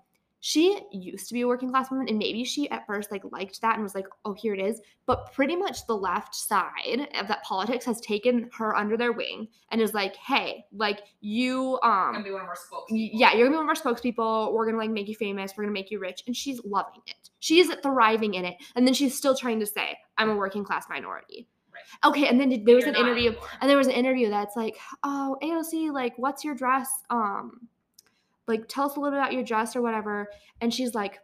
A: she used to be a working class woman, and maybe she at first like liked that and was like, oh, here it is. But pretty much the left side of that politics has taken her under their wing and is like, hey, like you, um, gonna
B: be one of our spokespeople.
A: yeah, you're gonna be one of our spokespeople. We're gonna like make you famous. We're gonna make you rich, and she's loving it. She's thriving in it, and then she's still trying to say, "I'm a working class minority."
B: Right.
A: Okay, and then there was
B: You're
A: an interview,
B: anymore.
A: and there was an interview that's like, "Oh, AOC, like, what's your dress? Um, like, tell us a little bit about your dress or whatever." And she's like,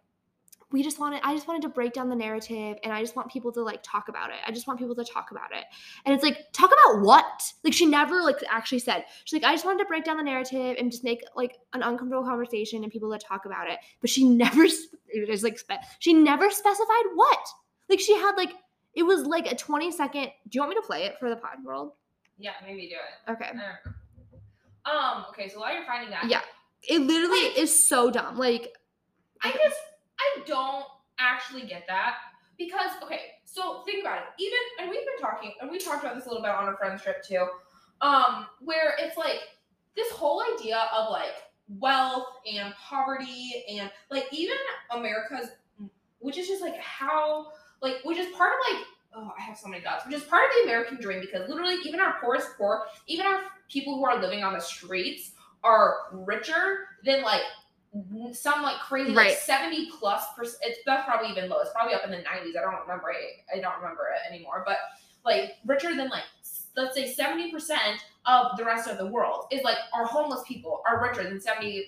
A: "We just wanted, I just wanted to break down the narrative, and I just want people to like talk about it. I just want people to talk about it." And it's like, talk about what? Like, she never like actually said. She's like, "I just wanted to break down the narrative and just make like an uncomfortable conversation and people to talk about it." But she <laughs> never, it was like, she never specified what. Like, she had like. It was like a 20 second. Do you want me to play it for the pod world?
B: Yeah, maybe do it.
A: Okay.
B: I don't know. Um. Okay. So while you're finding that,
A: Yeah. It literally
B: Like-
A: is so dumb. Like,
B: I just I don't actually get that because okay, so think about it. Even and we've been talking and we talked about this a little bit on a friend's trip too. Um, where it's like this whole idea of like wealth and poverty and like even America's which is just like how like which is part of like oh I have so many thoughts, which is part of the American dream because literally even our poorest poor, even our people who are living on the streets are richer than like some like crazy like 70 plus percent it's that's probably even low it's probably up in the 90s i don't remember it i don't remember it anymore but like richer than like let's say 70% of the rest of the world is like our homeless people are richer than 70%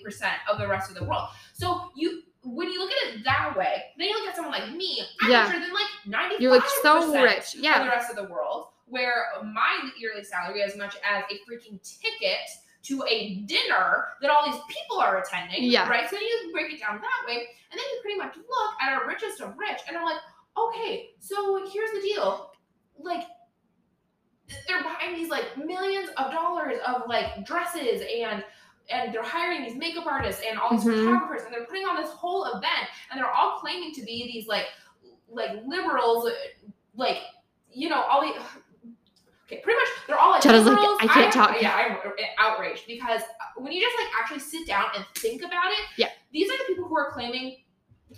B: of the rest of the world. So you when you look at it that way then you look at someone like me i'm
A: Yeah.
B: richer than like 95
A: you're like so rich.
B: of the rest of the world, where my yearly salary, as much as a freaking ticket to a dinner that all these people are attending,
A: Yeah.
B: right? So then you break it down that way, and then you pretty much look at our richest of rich, and I'm like, okay, so here's the deal, like. They're buying these like millions of dollars of like dresses and and they're hiring these makeup artists and all these
A: Mhm.
B: photographers and they're putting on this whole event and they're all claiming to be these like like liberals like you know all the okay pretty much they're all like
A: Jenna's like,
B: liberals.
A: I can't
B: I'm-
A: talk.
B: yeah i'm outraged because when you just like actually sit down and think about it
A: Yeah.
B: these are the people who are claiming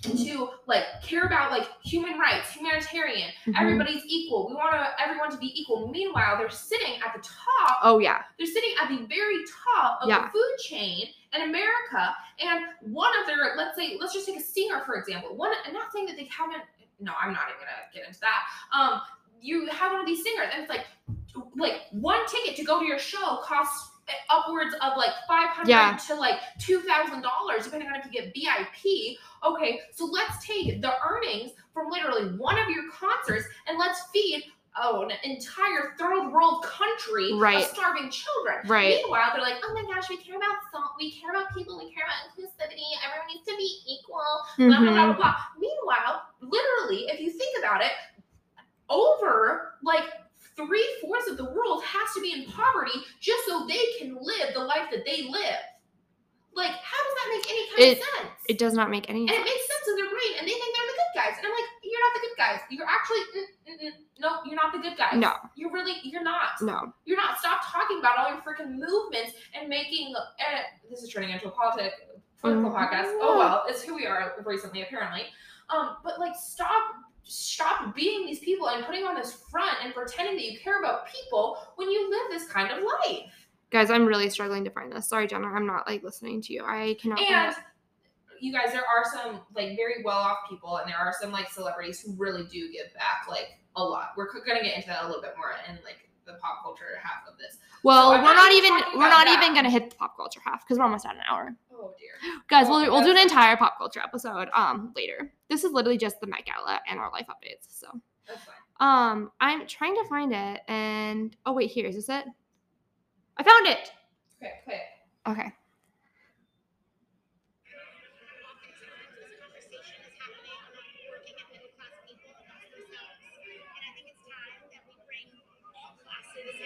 B: to like care about like human rights humanitarian
A: Mhm.
B: everybody's equal we want to everyone to be equal meanwhile they're sitting at the top
A: Oh yeah.
B: they're sitting at the very top of
A: Yeah.
B: the food chain in America. And one of their, let's say, let's just take a singer, for example. One, I'm not saying that they haven't, no, I'm not even gonna get into that. Um, you have one of these singers, and it's like, like one ticket to go to your show costs upwards of like 500
A: Yeah.
B: to like $2000 depending on if you get vip okay so let's take the earnings from literally one of your concerts and let's feed oh, an entire third world country
A: Right.
B: of starving children
A: Right.
B: meanwhile they're like oh my gosh we care about salt we care about people we care about inclusivity everyone needs to be equal blah, blah, blah,
A: Mhm.
B: blah, blah. Meanwhile, literally, if you think about it, over like three fourths of the world has to be in poverty just so they can live the life that they live. Like, how does that make any kind
A: It-
B: of sense?
A: It does not make any sense.
B: and it makes sense in their brain, and they think they're the good guys. And I'm like, you're not the good guys. You're actually, mm, mm, mm, no, you're not the good guys.
A: No.
B: You're really, you're not.
A: No.
B: You're not. Stop talking about all your freaking movements and making. Uh, this is turning into a politic political
A: Mhm.
B: podcast. Oh well, it's who we are recently, apparently. Um, but like, stop, stop being these people and putting on this front and pretending that you care about people when you live this kind of life.
A: Guys, I'm really struggling to find this. Sorry, Jenna. I'm not like listening to you. I cannot.
B: And you guys, there are some like very well off people, and there are some like celebrities who really do give back like a lot. We're gonna get into that a little bit more in like the pop culture half of this.
A: Well,
B: I'm
A: we're
B: not even
A: we're not
B: that.
A: even gonna hit the pop culture half because we're almost at an hour.
B: Oh dear.
A: Guys,
B: Oh,
A: we'll, we'll do an entire pop culture episode um later. This is literally just the Met Gala and our life updates. So
B: That's fine.
A: um I'm trying to find it and oh wait, here is this it? I found it.
B: Okay, okay.
A: Okay.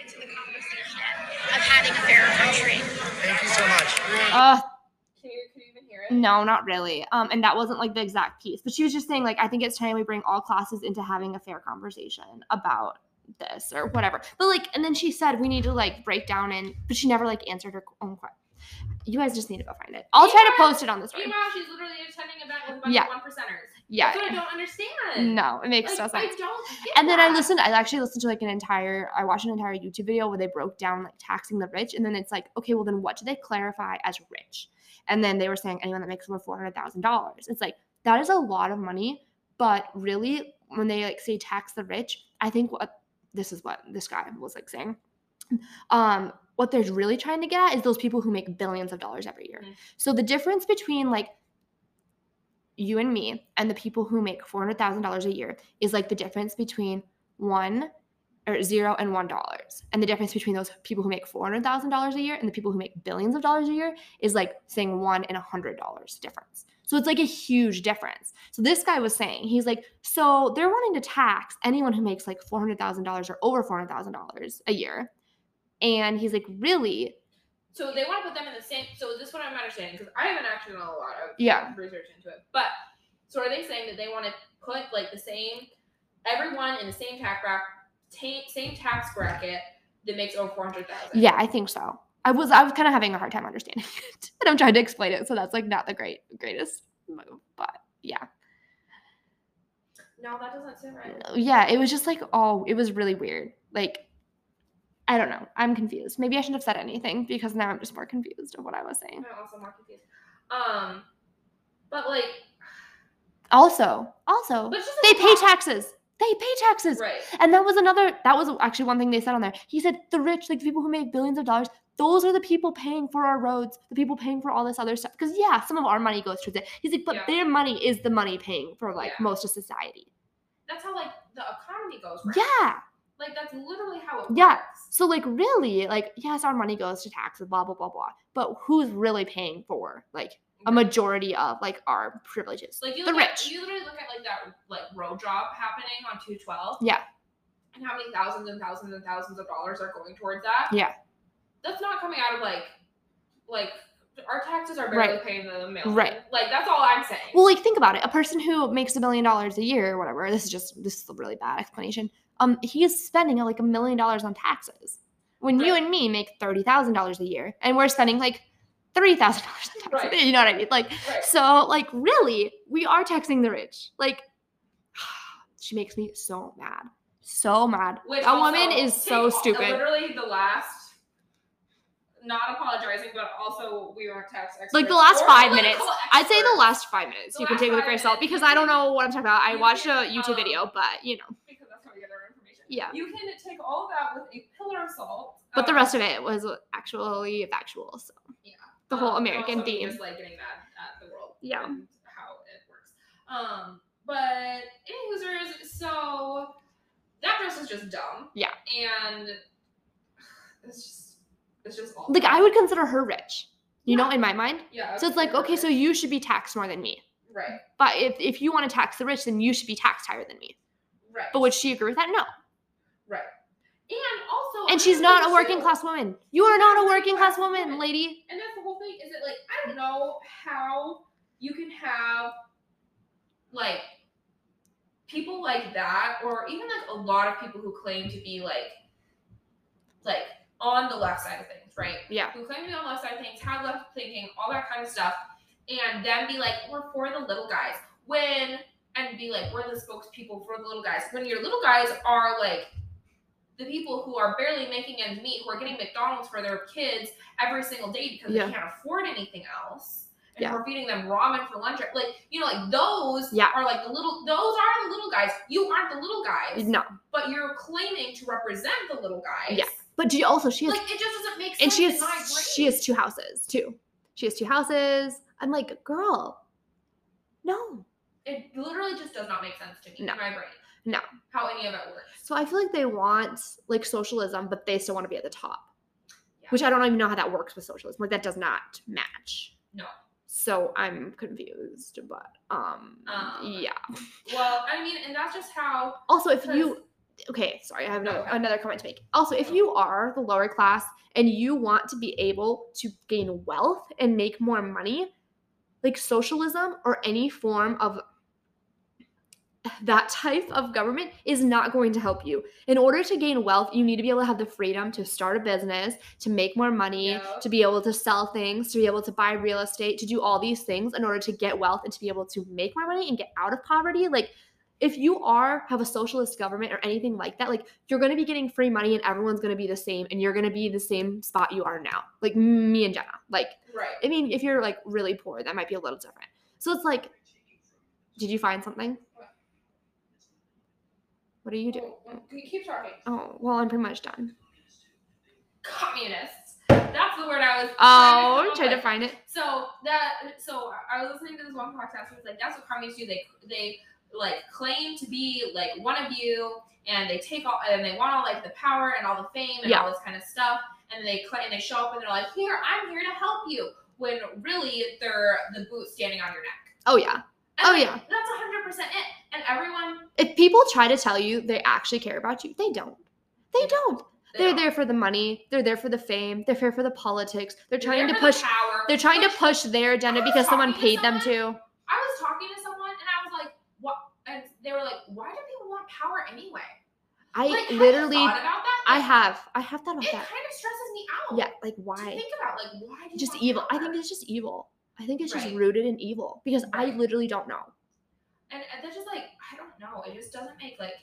C: into the conversation of having a fairer country.
D: Thank you so much.
A: Uh
B: Can you can you even hear it?
A: no, not really. Um and that wasn't like the exact piece, but she was just saying like I think it's time we bring all classes into having a fair conversation about this or whatever. But like and then she said we need to like break down and but she never like answered her own question. You guys just need to go find it. I'll try to post it on the story.
B: Meanwhile, she's literally attending an event with a bunch
A: Yeah.
B: of one percenters.
A: Yeah.
B: That's what I don't understand.
A: No, it makes
B: Like,
A: no sense.
B: I don't get
A: and then I listened. I actually listened to like an entire. I watched an entire YouTube video where they broke down like taxing the rich, and then it's like, okay, well then what do they clarify as rich? And then they were saying anyone that makes over four hundred thousand dollars. It's like that is a lot of money, but really when they like say tax the rich, I think what this is what this guy was like saying. Um, what they're really trying to get at is those people who make billions of dollars every year.
B: Mhm.
A: So the difference between like you and me and the people who make $400,000 a year is like the difference between one or zero and one dollars. And the difference between those people who make $400,000 a year and the people who make billions of dollars a year is like saying one and a hundred dollars difference. So it's like a huge difference. So this guy was saying, he's like, so they're wanting to tax anyone who makes like $400,000 or over $400,000 a year. And he's like, really?
B: So they want to put them in the same. So is this what I'm understanding? Because I haven't actually done a lot of
A: Yeah.
B: research into it. But so are they saying that they want to put like the same everyone in the same tax bracket, same tax bracket that makes over four hundred thousand?
A: Yeah, I think so. I was I was kind of having a hard time understanding <laughs> it, and I'm trying to explain it, so that's like not the great greatest move, but yeah,
B: No, that doesn't sound right.
A: yeah, it was just like oh, it was really weird. Like, I don't know, I'm confused. Maybe I shouldn't have said anything because now I'm just more confused of what I was saying.
B: I'm also more confused. Um, but like,
A: Also, also, they pay taxes. They pay taxes.
B: Right.
A: And that was another, that was actually one thing they said on there. He said, the rich, like the people who make billions of dollars, those are the people paying for our roads, the people paying for all this other stuff. Because, yeah, some of our money goes towards it. He's like, but
B: Yeah.
A: their money is the money paying for like
B: Yeah.
A: most of society.
B: That's how like the economy goes. Right?
A: Yeah.
B: Like that's literally how it
A: Yeah.
B: works.
A: So, like, really, like, yes, our money goes to taxes, blah, blah, blah, blah. But who's really paying for like a majority of like our privileges?
B: Like you
A: the
B: at,
A: rich.
B: you literally look at like that like road job happening on 212.
A: Yeah.
B: And how many thousands and thousands and thousands of dollars are going towards that?
A: Yeah.
B: That's not coming out of like like our taxes are barely
A: Right.
B: paying the mail.
A: Right.
B: Like that's all I'm saying.
A: Well, like think about it. A person who makes a million dollars a year or whatever, this is just this is a really bad explanation. Um, he is spending like a million dollars on taxes. When you and me make thirty thousand dollars a year and we're spending like three thousand dollars on taxes.
B: Right. <laughs>
A: You know what I mean? Like
B: right.
A: so like really, we are taxing the rich. Like <sighs> she makes me so mad. So mad.
B: Which
A: that woman is so stupid.
B: Literally the last. Not apologizing, but also we aren't tax experts.
A: Like the last five minutes. I'd say the last five minutes.
B: The
A: you can take it with
B: five
A: yourself
B: minutes.
A: because I don't know what I'm talking about. I watched a YouTube
B: um,
A: video, but you know.
B: Because that's how we get our information.
A: Yeah.
B: You can take all of that with a pillar of salt.
A: But the
B: um,
A: rest of it was actually factual. So
B: Yeah.
A: the whole
B: Um,
A: American
B: also
A: theme.
B: Just like getting mad at the world.
A: Yeah.
B: And how it works. Um, but any users, so that dress is just dumb.
A: Yeah.
B: And <sighs> it's just it's just awful.
A: like I would consider her rich. You know, in my mind.
B: Yeah.
A: So it's like, okay, so you should be taxed more than me.
B: Right.
A: But if, if you want to tax the rich, then you should be taxed higher than me.
B: Right.
A: But would she agree with that? No.
B: And also
A: And she's not a working class woman. You are not a working class woman, lady.
B: And that's the whole thing. Is it like I don't know how you can have like people like that, or even like a lot of people who claim to be like like on the left side of things, right?
A: Yeah.
B: Who claim to be on the left side of things, have left thinking, all that kind of stuff, and then be like, we're for the little guys. When and be like, we're the spokespeople for the little guys. When your little guys are like the people who are barely making ends meet, who are getting McDonald's for their kids every single day because
A: Yeah.
B: they can't afford anything else. And
A: Yeah.
B: we're feeding them ramen for lunch. Like, you know, like those
A: Yeah.
B: are like the little those are the little guys. You aren't the little guys.
A: No.
B: But you're claiming to represent the little guys.
A: Yeah. But she also she has
B: Like it just doesn't make sense.
A: and she has she has two houses too. She has two houses. I'm like, girl, no.
B: It literally just does not make sense to me
A: No.
B: in my brain.
A: No.
B: How any of it works.
A: So I feel like they want like socialism, but they still want to be at the top.
B: Yeah.
A: Which I don't even know how that works with socialism. Like that does not match.
B: No.
A: So I'm confused, but um,
B: Um,
A: yeah.
B: Well, I mean, and that's just how
A: Also, if you okay, sorry, I have
B: No,
A: another,
B: ahead.
A: another comment to make. Also, if you are the lower class and you want to be able to gain wealth and make more money, like socialism or any form of that type of government is not going to help you. In order to gain wealth, you need to be able to have the freedom to start a business, to make more money,
B: Yeah.
A: to be able to sell things, to be able to buy real estate, to do all these things in order to get wealth and to be able to make more money and get out of poverty. Like if you are have a socialist government or anything like that, like you're going to be getting free money and everyone's going to be the same and you're going to be the same spot you are now. Like me and Jenna. Like
B: right.
A: I mean, if you're like really poor, that might be a little different. So it's like, did you find something? What are you doing?
B: Oh, well, keep talking.
A: Oh, well, I'm pretty much done.
B: Communists. That's the word I was.
A: Oh,
B: come
A: try to find it.
B: So that so I was listening to this one podcast. It was like that's what communists do. They they like claim to be like one of you, and they take all and they want all like the power and all the fame and
A: Yeah.
B: all this kind of stuff. And they claim they show up and they're like, here I'm here to help you. When really they're the boot standing on your neck.
A: Oh yeah.
B: Oh, and
A: Oh,
B: like,
A: yeah.
B: that's hundred percent it. And everyone
A: If people try to tell you they actually care about you, they don't. They don't.
B: they
A: They're
B: don't.
A: there for the money. They're there for the fame. They're there for the politics. They're trying to
B: the
A: push.
B: power.
A: They're trying to push their agenda because someone paid them to.
B: I was talking to someone and I was like, what? And they were like, why do people want power anyway?
A: I
B: like,
A: literally,
B: that?
A: I have, I have thought about
B: It
A: that.
B: It kind of stresses me out.
A: Yeah, like why?
B: think about like why do you
A: Just evil. I think it's just evil. I think it's just rooted in evil because I literally don't know.
B: and, and that's just like I don't know. It just doesn't make like.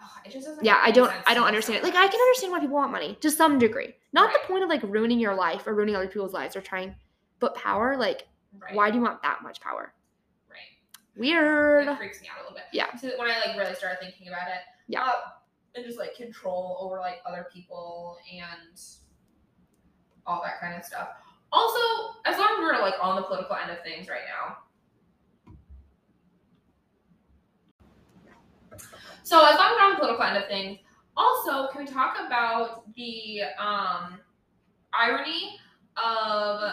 B: Oh, it just doesn't.
A: Yeah,
B: make
A: I don't, I don't understand it. Like. I can understand why people want money to some degree. Not
B: Right.
A: the point of like ruining your life or ruining other people's lives or trying, but power. Like,
B: Right.
A: why do you want that much power?
B: Right.
A: Weird.
B: It freaks me out a little bit.
A: Yeah.
B: So when I like really started thinking about it.
A: Yeah.
B: Uh, and just like control over like other people and all that kind of stuff. Also, as long as we're like on the political end of things right now. So as long as we're on the political end of things, also can we talk about the um, irony of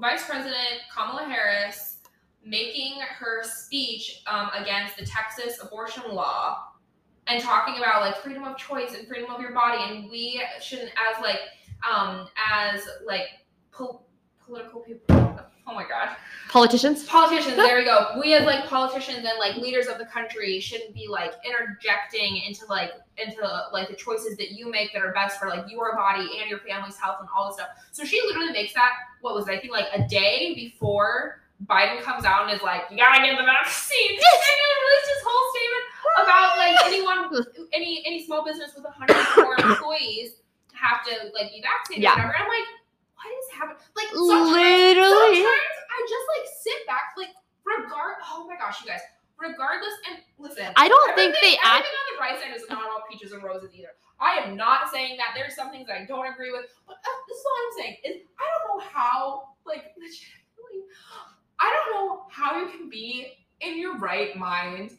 B: Vice President Kamala Harris making her speech um, against the Texas abortion law and talking about like freedom of choice and freedom of your body, and we shouldn't, as like, um, as like pol- political people. Oh my god,
A: Politicians.
B: politicians. There we go. We as like politicians and like leaders of the country shouldn't be like interjecting into like into like the choices that you make that are best for like your body and your family's health and all this stuff. So she literally makes that. What was it? I think like a day before Biden comes out and is like, "You gotta get the vaccine," <laughs> and then released his whole statement about like anyone, any any small business with a hundred or more <coughs> employees have to like be vaccinated.
A: Yeah.
B: Or whatever. I'm like, what is happening? Like sometimes,
A: Literally.
B: sometimes I just like sit back, like regard. Oh my gosh, you guys, regardless. And listen,
A: I don't think
B: everything-
A: they act.
B: Everything on the right side is not all peaches and roses either. I am not saying that. There's some things that I don't agree with, but uh, this is all I'm saying is I don't know how, like, legitimately, I don't know how you can be in your right mind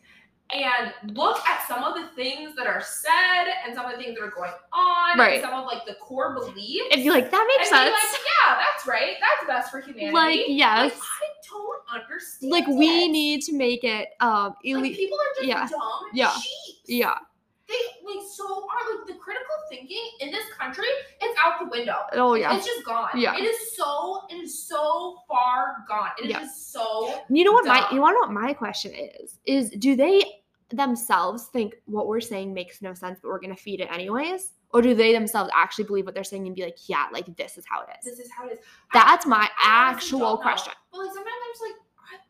B: and look at some of the things that are said and some of the things that are going on
A: Right.
B: and some of like the core beliefs.
A: And you're like, that makes
B: and be
A: sense.
B: like, yeah, that's right. That's best for humanity.
A: Like, yes.
B: Like, I don't understand.
A: Like we
B: it.
A: need to make it um
B: Like, people are just
A: yeah,
B: dumb
A: yeah,
B: sheep.
A: Yeah.
B: They like so are like the critical thinking in this country, it's out the window.
A: Oh yeah.
B: It's just gone.
A: Yeah.
B: It is so it is so far gone. It is
A: Yeah.
B: just so
A: You know what my you want to know what my question is? Is do they themselves think what we're saying makes no sense, but we're gonna feed it anyways? Or do they themselves actually believe what they're saying and be like, yeah, like this is how it is?
B: this is how it is.
A: That's my
B: I
A: actual question.
B: But like sometimes I'm just like I-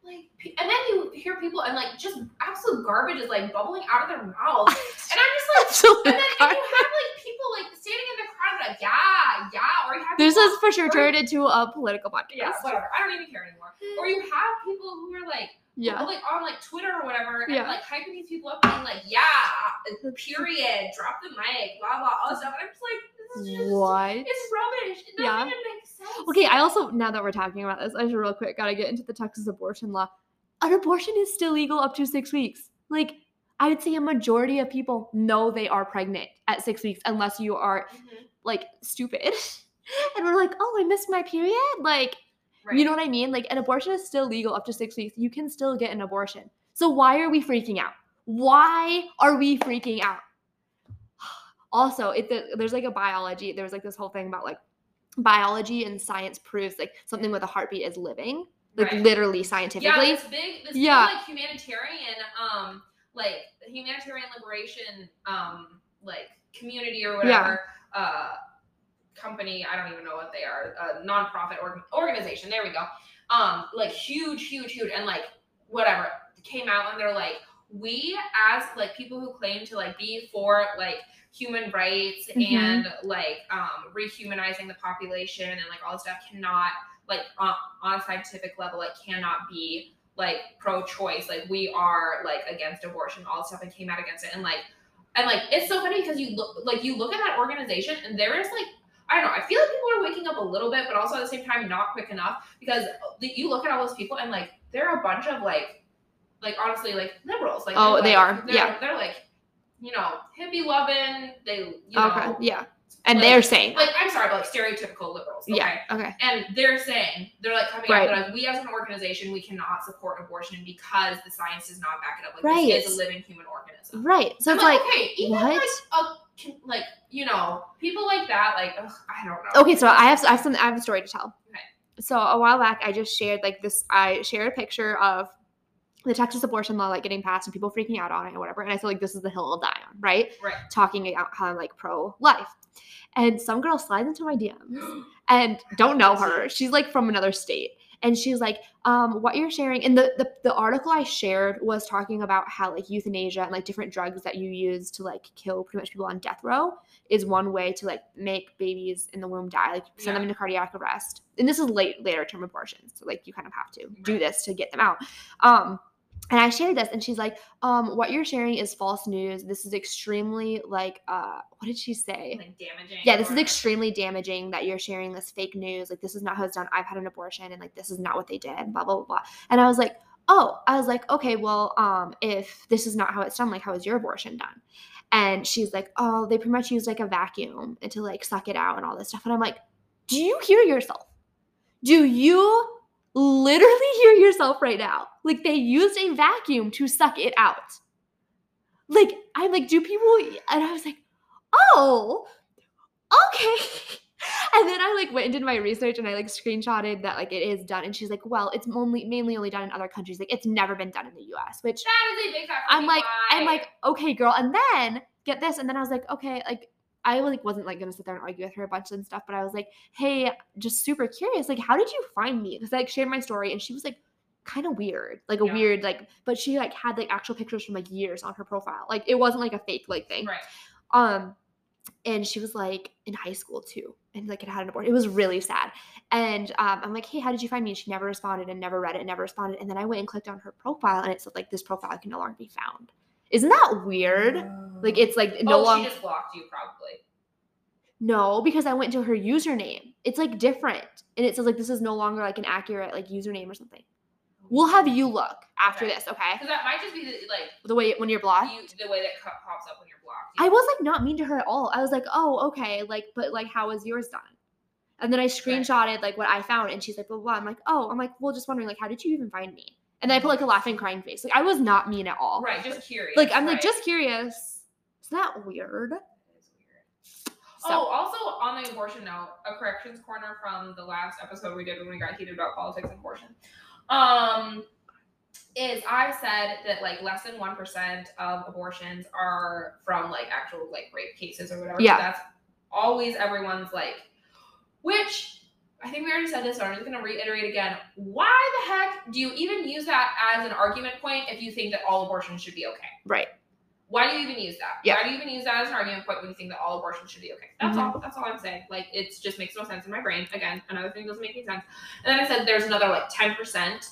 B: like and then you hear people and like just absolute garbage is like bubbling out of their mouths. <laughs> and I'm just like and then and you have like people like standing in the crowd like yeah, yeah, or you have
A: This
B: people-
A: is for sure turned into a political podcast.
B: yeah, whatever. I don't even care anymore. Hmm. Or you have people who are like
A: Yeah.
B: like on like Twitter or whatever, and
A: Yeah.
B: like hyping these people up, being like, "Yeah, period, drop the mic, blah blah, all this stuff." And I'm just like, "This is just,
A: What?
B: it's rubbish. It
A: Yeah.
B: sense."
A: Okay, I also now that we're talking about this, I should real quick gotta get into the Texas abortion law. An abortion is still legal up to six weeks. Like I would say a majority of people know they are pregnant at six weeks, unless you are
B: Mhm.
A: like stupid. <laughs> and we're like, oh, I missed my period. Like,
B: Right.
A: you know what I mean? Like, an abortion is still legal up to six weeks. You can still get an abortion. So why are we freaking out? Why are we freaking out? Also, it the, there's like a biology. There was like this whole thing about like biology and science proves like something with a heartbeat is living, like
B: Right.
A: literally scientifically yeah,
B: this big, this
A: Yeah.
B: big like humanitarian, um, like humanitarian liberation, um, like community or
A: Yeah.
B: whatever, uh, company. I don't even know what they are. A nonprofit org- organization. There we go. Um, like huge, huge, huge, and like whatever came out and they're like, we as like people who claim to like be for like human rights
A: Mhm.
B: and like um rehumanizing the population and like all this stuff cannot like on, on a scientific level it cannot be like pro-choice like we are like against abortion all this stuff and came out against it and like and like it's so funny because you look like you look at that organization and there is like I don't know. I feel like people are waking up a little bit, but also at the same time not quick enough because you look at all those people and like they're a bunch of like, like honestly like liberals. Like
A: Oh,
B: they're, like-
A: are,
B: They're,
A: yeah.
B: they're like, you know, hippie loving. They you know
A: okay, yeah. And
B: like-
A: they're saying,
B: like I'm sorry, but like stereotypical liberals. Okay?
A: yeah, okay.
B: And they're saying they're like coming
A: Right.
B: like, we as an organization, we cannot support abortion because the science does not back it up. Like
A: Right.
B: this is a living human organism.
A: Right. So
B: I'm
A: it's like,
B: okay, even
A: what?
B: like a like you know people like that. Like ugh, I don't know.
A: okay, so I have I have some I have a story to tell.
B: Okay.
A: So a while back, I just shared like this. I shared a picture of the Texas abortion law like getting passed and people freaking out on it or whatever. And I feel like this is the hill I'll die on, right?
B: Right.
A: Talking about how I'm like pro life. And some girl slides into my DMs <gasps> and don't know her. She's like from another state. And she's like, um, what you're sharing and the, the the article I shared was talking about how like euthanasia and like different drugs that you use to like kill pretty much people on death row is one way to like make babies in the womb die, like send them into cardiac arrest. And this is late later term abortions. So like you kind of have to do this to get them out. Um and I shared this and she's like, um, what you're sharing is false news. This is extremely like uh what did she say?
B: like damaging.
A: yeah,
B: or
A: this is extremely damaging that you're sharing this fake news. Like, this is not how it's done. I've had an abortion and like this is not what they did, blah, blah, blah, blah. And I was like, oh, I was like, okay, well, um, if this is not how it's done, like how is your abortion done? And she's like, oh, they pretty much use like a vacuum to like suck it out and all this stuff. And I'm like, do you hear yourself? Do you literally <laughs> hear yourself right now? Like they used a vacuum to suck it out. Like, I'm like, do people and I was like, oh, okay. <laughs> And then I like went and did my research and I like screenshotted that like it is done. And she's like, well, it's only mainly only done in other countries. Like it's never been done in the US, which
B: That is a big.
A: I'm like, I'm like, okay, girl. And then get this. And then I was like, okay, like I like wasn't like gonna sit there and argue with her a bunch and stuff, but I was like, hey, just super curious. Like, how did you find me? Because I like shared my story and she was like kind of weird. Like a
B: Yeah.
A: weird, like, but she like had like actual pictures from like years on her profile. Like it wasn't like a fake like thing.
B: right.
A: Um, and she was like in high school too, and like had had an abortion. It was really sad. And um, I'm like, hey, how did you find me? And she never responded and never read it and never responded. And then I went and clicked on her profile, and it said like this profile can no longer be found. Isn't that weird? Like it's like no
B: oh,
A: longer.
B: she just blocked you probably.
A: No, because I went to her username. It's like different. And it says like this is no longer like an accurate like username or something. We'll have you look after
B: Okay.
A: this, okay?
B: Because that might just be the, like
A: The way when you're blocked.
B: you, the way that pops up when you're blocked.
A: I was like not mean to her at all. I was like, oh, okay, like, but like how was yours done? And then I screenshotted like what I found and she's like, blah, blah, blah. I'm like, oh, I'm like, well, just wondering, like, how did you even find me? And then I put like a laughing, crying face. Like I was not mean at all.
B: right, just curious.
A: Like I'm like just curious. Is that weird?
B: That is weird.
A: So
B: Oh, also on the abortion note, a corrections corner from the last episode we did when we got heated about politics and abortion. Um, is I said that like less than one percent of abortions are from like actual like rape cases or whatever. So
A: Yeah.
B: that's always everyone's like, which I think we already said this, so I'm just gonna reiterate again. Why the heck do you even use that as an argument point if you think that all abortions should be okay?
A: right.
B: Why do you even use that?
A: Yeah.
B: Why do you even use that as an argument point when you think that all abortion should be okay? That's all. That's all I'm saying. Like it just makes no sense in my brain. Again, another thing doesn't make any sense. And then I said there's another like ten percent.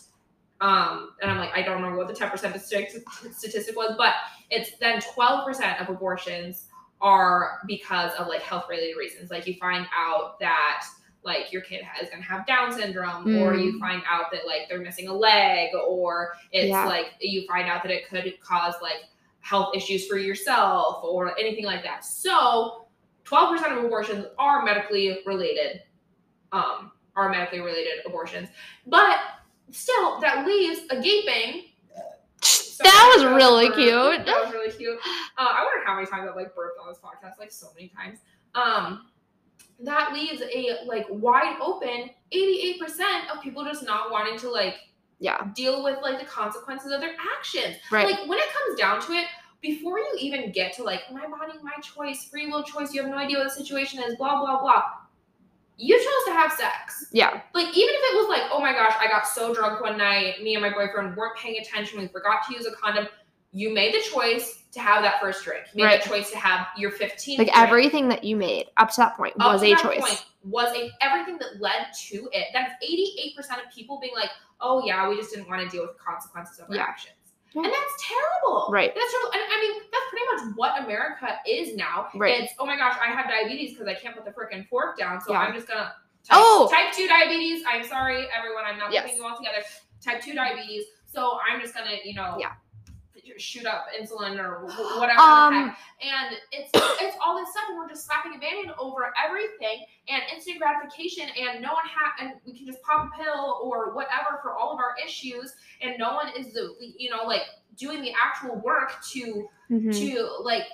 B: Um, and I'm like, I don't remember what the ten percent statistic was, but it's then twelve percent of abortions are because of like health related reasons. Like you find out that like your kid is gonna have Down syndrome, or you
A: Mm.
B: find out that like they're missing a leg, or it's
A: Yeah.
B: like you find out that it could cause like health issues for yourself or anything like that. So 12% of abortions are medically related, um, are medically related abortions. But still, that leaves a gaping. <laughs>
A: That was really
B: burp.
A: cute.
B: That was really cute. Uh, I wonder how many times I've like burped on this podcast, like so many times. Um, that leaves a like wide open 88% of people just not wanting to like
A: Yeah.
B: deal with like the consequences of their actions.
A: Right.
B: Like when it comes down to it, before you even get to like my body, my choice, free will choice, you have no idea what the situation is, blah blah blah. You chose to have sex.
A: yeah.
B: Like even if it was like, oh my gosh, I got so drunk one night, me and my boyfriend weren't paying attention, we forgot to use a condom. You made the choice to have that first drink. You made
A: Right.
B: the choice to have your 15th
A: Like
B: drink
A: everything that you made up to that point
B: up
A: was
B: to
A: a choice.
B: point was a everything that led to it. That's 88% of people being like, oh yeah, we just didn't want to deal with consequences of our
A: Yeah.
B: actions.
A: Yeah.
B: And that's terrible.
A: Right.
B: That's terrible. And I mean, that's pretty much what America is now.
A: Right.
B: It's, oh my gosh, I have diabetes because I can't put the frickin' fork down. So
A: Yeah.
B: I'm just gonna type,
A: Oh!
B: type 2 diabetes. I'm sorry, everyone. I'm not
A: Yes.
B: putting you all together. Type 2 diabetes. So I'm just gonna, you know,
A: Yeah.
B: Shoot up insulin or whatever
A: Um,
B: and it's it's all this stuff and we're just slapping a band over everything and instant gratification and no one ha- and we can just pop a pill or whatever for all of our issues and no one is the you know like doing the actual work to
A: Mhm.
B: to like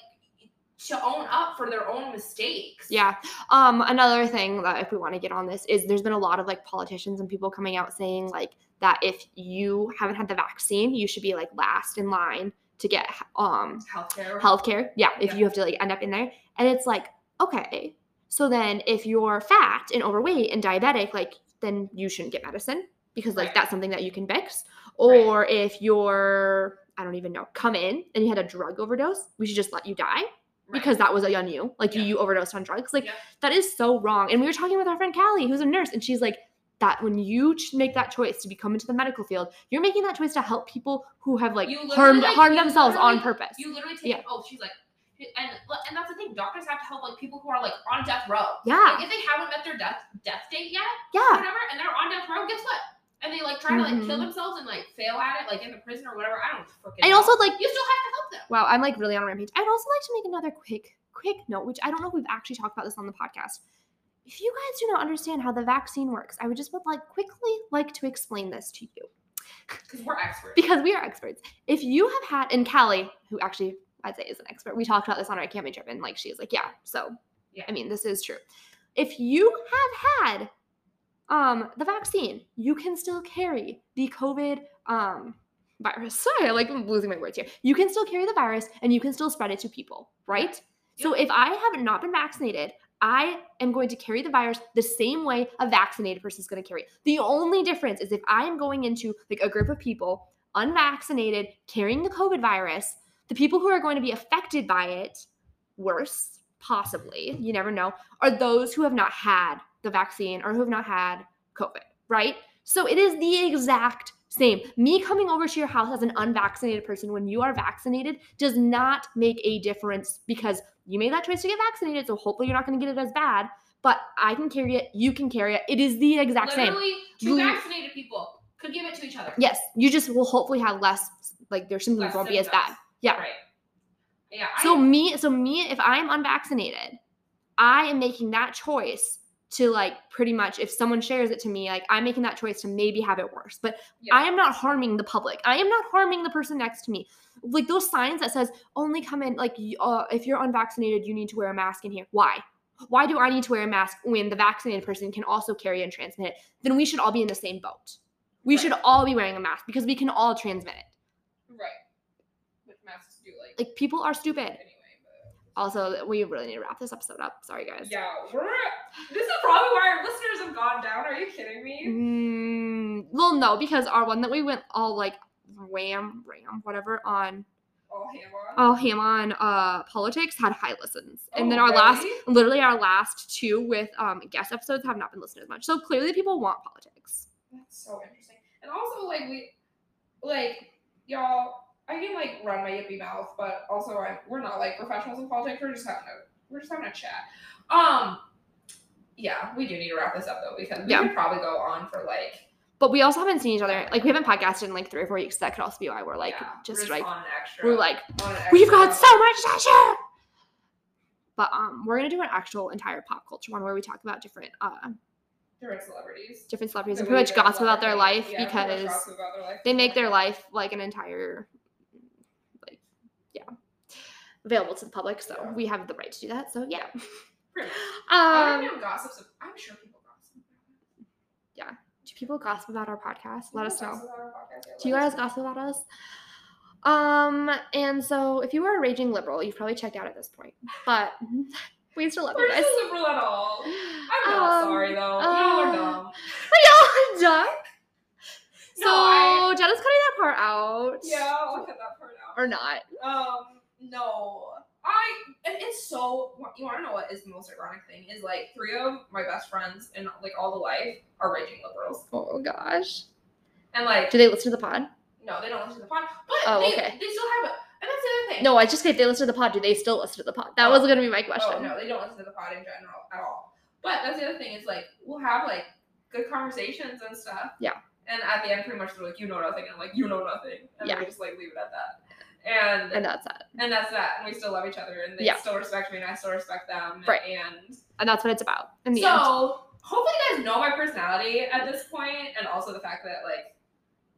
B: to own up for their own mistakes
A: Yeah. Um, another thing that if we want to get on this is there's been a lot of like politicians and people coming out saying like that if you haven't had the vaccine, you should be like last in line to get um
B: healthcare
A: healthcare. Yeah, if
B: Yeah.
A: you have to like end up in there. And it's like, okay. So then if you're fat and overweight and diabetic, like then you shouldn't get medicine because like
B: Right.
A: that's something that you can fix.
B: Right.
A: Or if you're I don't even know, come in and you had a drug overdose, we should just let you die
B: Right.
A: because that was on you. Like you,
B: Yeah.
A: you overdosed on drugs. Like
B: Yeah.
A: that is so wrong. And we were talking with our friend Callie, who's a nurse, and she's like, that when you make that choice to become into the medical field, you're making that choice to help people who have like harmed
B: like,
A: harmed themselves on purpose.
B: you literally take
A: Yeah.
B: oh she's like and and that's the thing doctors have to help like people who are like on death row
A: yeah,
B: like if they haven't met their death death date yet
A: yeah,
B: whatever, and they're on death row, guess what? And they like try to like kill
A: Mhm.
B: themselves and like fail at it, like in the prison or whatever. I don't freaking.
A: and
B: know.
A: also like
B: you still have to help them.
A: wow, I'm like really on a rampage. I'd also like to make another quick quick note, which I don't know if we've actually talked about this on the podcast. If you guys do not understand how the vaccine works, I would just would like quickly like to explain this to you.
B: Because we're experts.
A: because we are experts. If you have had, and Callie, who actually I'd say is an expert, we talked about this on our camping trip, and like she's like, yeah, so
B: Yeah.
A: I mean, this is true. If you have had um the vaccine, you can still carry the COVID um virus. <laughs> Sorry, I like I'm losing my words here. You can still carry the virus and you can still spread it to people, right? So if I have not been vaccinated, I am going to carry the virus the same way a vaccinated person is going to carry it. The only difference is if I am going into like a group of people unvaccinated carrying the COVID virus, the people who are going to be affected by it worse possibly, you never know, are those who have not had the vaccine or who have not had COVID, right? So it is the exact same. Me coming over to your house as an unvaccinated person when you are vaccinated does not make a difference because you made that choice to get vaccinated. So hopefully you're not going to get it as bad. But I can carry it. You can carry it. It is the exact same.
B: Literally, two vaccinated people could give it to each other.
A: Yes, you just will hopefully have less. Like their symptoms
B: Less
A: won't be as bad. Yeah.
B: Right. Yeah.
A: So me, so me, if I'm unvaccinated, I am making that choice to like pretty much if someone shares it to me, like I'm making that choice to maybe have it worse. But
B: yeah.
A: I am not harming the public. I am not harming the person next to me. Like those signs that says only come in like uh, if you're unvaccinated, you need to wear a mask in here. Why? Why do I need to wear a mask when the vaccinated person can also carry and transmit it? Then we should all be in the same boat. We should all be wearing a mask because we can all transmit it.
B: right. Which masks do like,
A: Like people are stupid. Also, we really need to wrap this episode up. Sorry, guys.
B: Yeah, we're. This is probably why our listeners have gone down. Are you kidding me?
A: Mm, well, no, because our one that we went all like wham, ram, whatever on
B: Oh, ham on.
A: all ham on uh politics had high listens, and then
B: Oh,
A: our last, literally our last two with um guest episodes have not been listened as much. So clearly, people want politics.
B: That's so interesting. And also, like we, like y'all, I can like run my yippy mouth, but also I, we're not like professionals in politics. We're just having a we're just having a chat. Um, yeah, we do need to wrap this up though because we
A: Yeah.
B: could probably go on for like
A: But we also haven't seen each other. Like we haven't podcasted in like three or four weeks. That could also be why we're like
B: yeah,
A: just
B: we're
A: like
B: on an extra.
A: we're like we've got so much to share. But um, we're gonna do an actual entire pop culture one where we talk about different uh
B: different celebrities.
A: different celebrities and pretty much gossip about their life
B: yeah,
A: because
B: about their life
A: they make their life like an entire yeah available to the public so
B: Yeah.
A: we have the right to do that so yeah
B: much. I <laughs>
A: um
B: don't know gossips. I'm sure people gossip. Yeah.
A: Do people gossip about our podcast let us know
B: Gossip about our podcast, yeah,
A: do you guys gossip about us um and so if you are a raging liberal you've probably checked out at this point but <laughs> we still love
B: We're
A: you guys
B: liberal at all. I'm not
A: Um,
B: sorry though. Y'all
A: uh, <laughs>
B: are dumb.
A: Y'all done? So
B: No, I-
A: Jenna's cutting that part out.
B: Yeah, I'll cut that part out.
A: Or not.
B: Um, no. I and it's so you want to know what is the most ironic thing is like three of my best friends in like all the life are raging liberals
A: Oh gosh.
B: and like
A: Do they listen to the pod?
B: no they don't listen to the pod but
A: Oh,
B: they,
A: okay.
B: they still have it and that's the other thing
A: No, I just say if they listen to the pod, do they still listen to the pod? That
B: Oh.
A: was gonna be my question.
B: oh no they don't listen to the pod in general at all but that's the other thing is like we'll have like good conversations and stuff
A: Yeah.
B: and at the end pretty much they're like you know nothing and I'm like you know nothing and
A: Yeah.
B: we just like leave it at that and
A: And that's that.
B: and that's that and we still love each other and they
A: Yeah.
B: still respect me and I still respect them
A: Right.
B: and
A: And that's what it's about in the
B: so
A: end.
B: hopefully you guys know my personality at this point and also the fact that like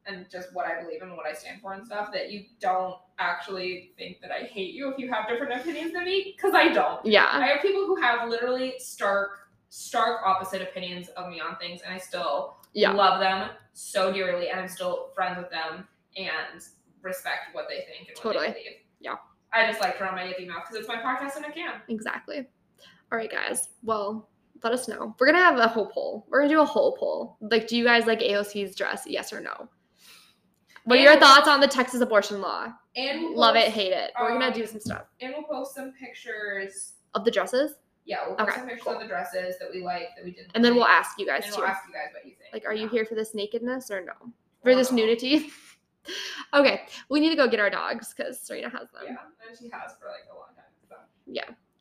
B: and just what I believe in and what I stand for and stuff that you don't actually think that I hate you if you have different opinions than me because I don't.
A: Yeah.
B: I have people who have literally stark stark opposite opinions of me on things and I still
A: Yeah.
B: love them so dearly and I'm still friends with them and respect what they think and what
A: Totally.
B: they believe.
A: Yeah.
B: I just like to run my yippy mouth because it's my podcast and I can.
A: Exactly. All right, guys. Well, let us know. We're gonna have a whole poll. We're gonna do a whole poll. Like, do you guys like AOC's dress? Yes or no? What are your thoughts on the Texas abortion law?
B: And we'll
A: Love it, hate it. We're gonna
B: um,
A: do some stuff
B: And we'll post some pictures.
A: of the dresses,
B: Yeah, we'll post
A: Okay,
B: some pictures
A: cool.
B: of the dresses that we like that we didn't.
A: and then we'll ask you guys
B: And
A: too.
B: we'll ask you guys what you think.
A: Like, are you here for this nakedness or no? For
B: Or
A: this
B: no.
A: nudity? <laughs> <laughs> okay, we need to go get our dogs because Serena has them.
B: Yeah, and she has for like a long time. So.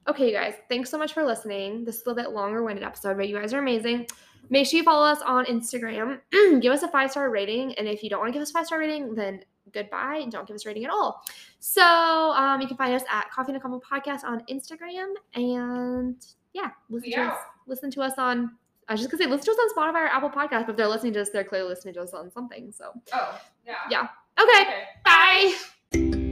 A: Okay, you guys, thanks so much for listening. This is a little bit longer winded episode, but you guys are amazing. Make sure you follow us on Instagram. <clears throat> give us a five star rating. And if you don't want to give us a five star rating, then goodbye. and Don't give us a rating at all. So um, you can find us at Coffee and a Combo Podcast on Instagram. And yeah, listen to us. Listen to us on. I was just gonna say, listen to us on Spotify or Apple Podcast. But if they're listening to us, they're clearly listening to us on something. So
B: Oh, yeah.
A: Yeah. okay,
B: Okay.
A: bye.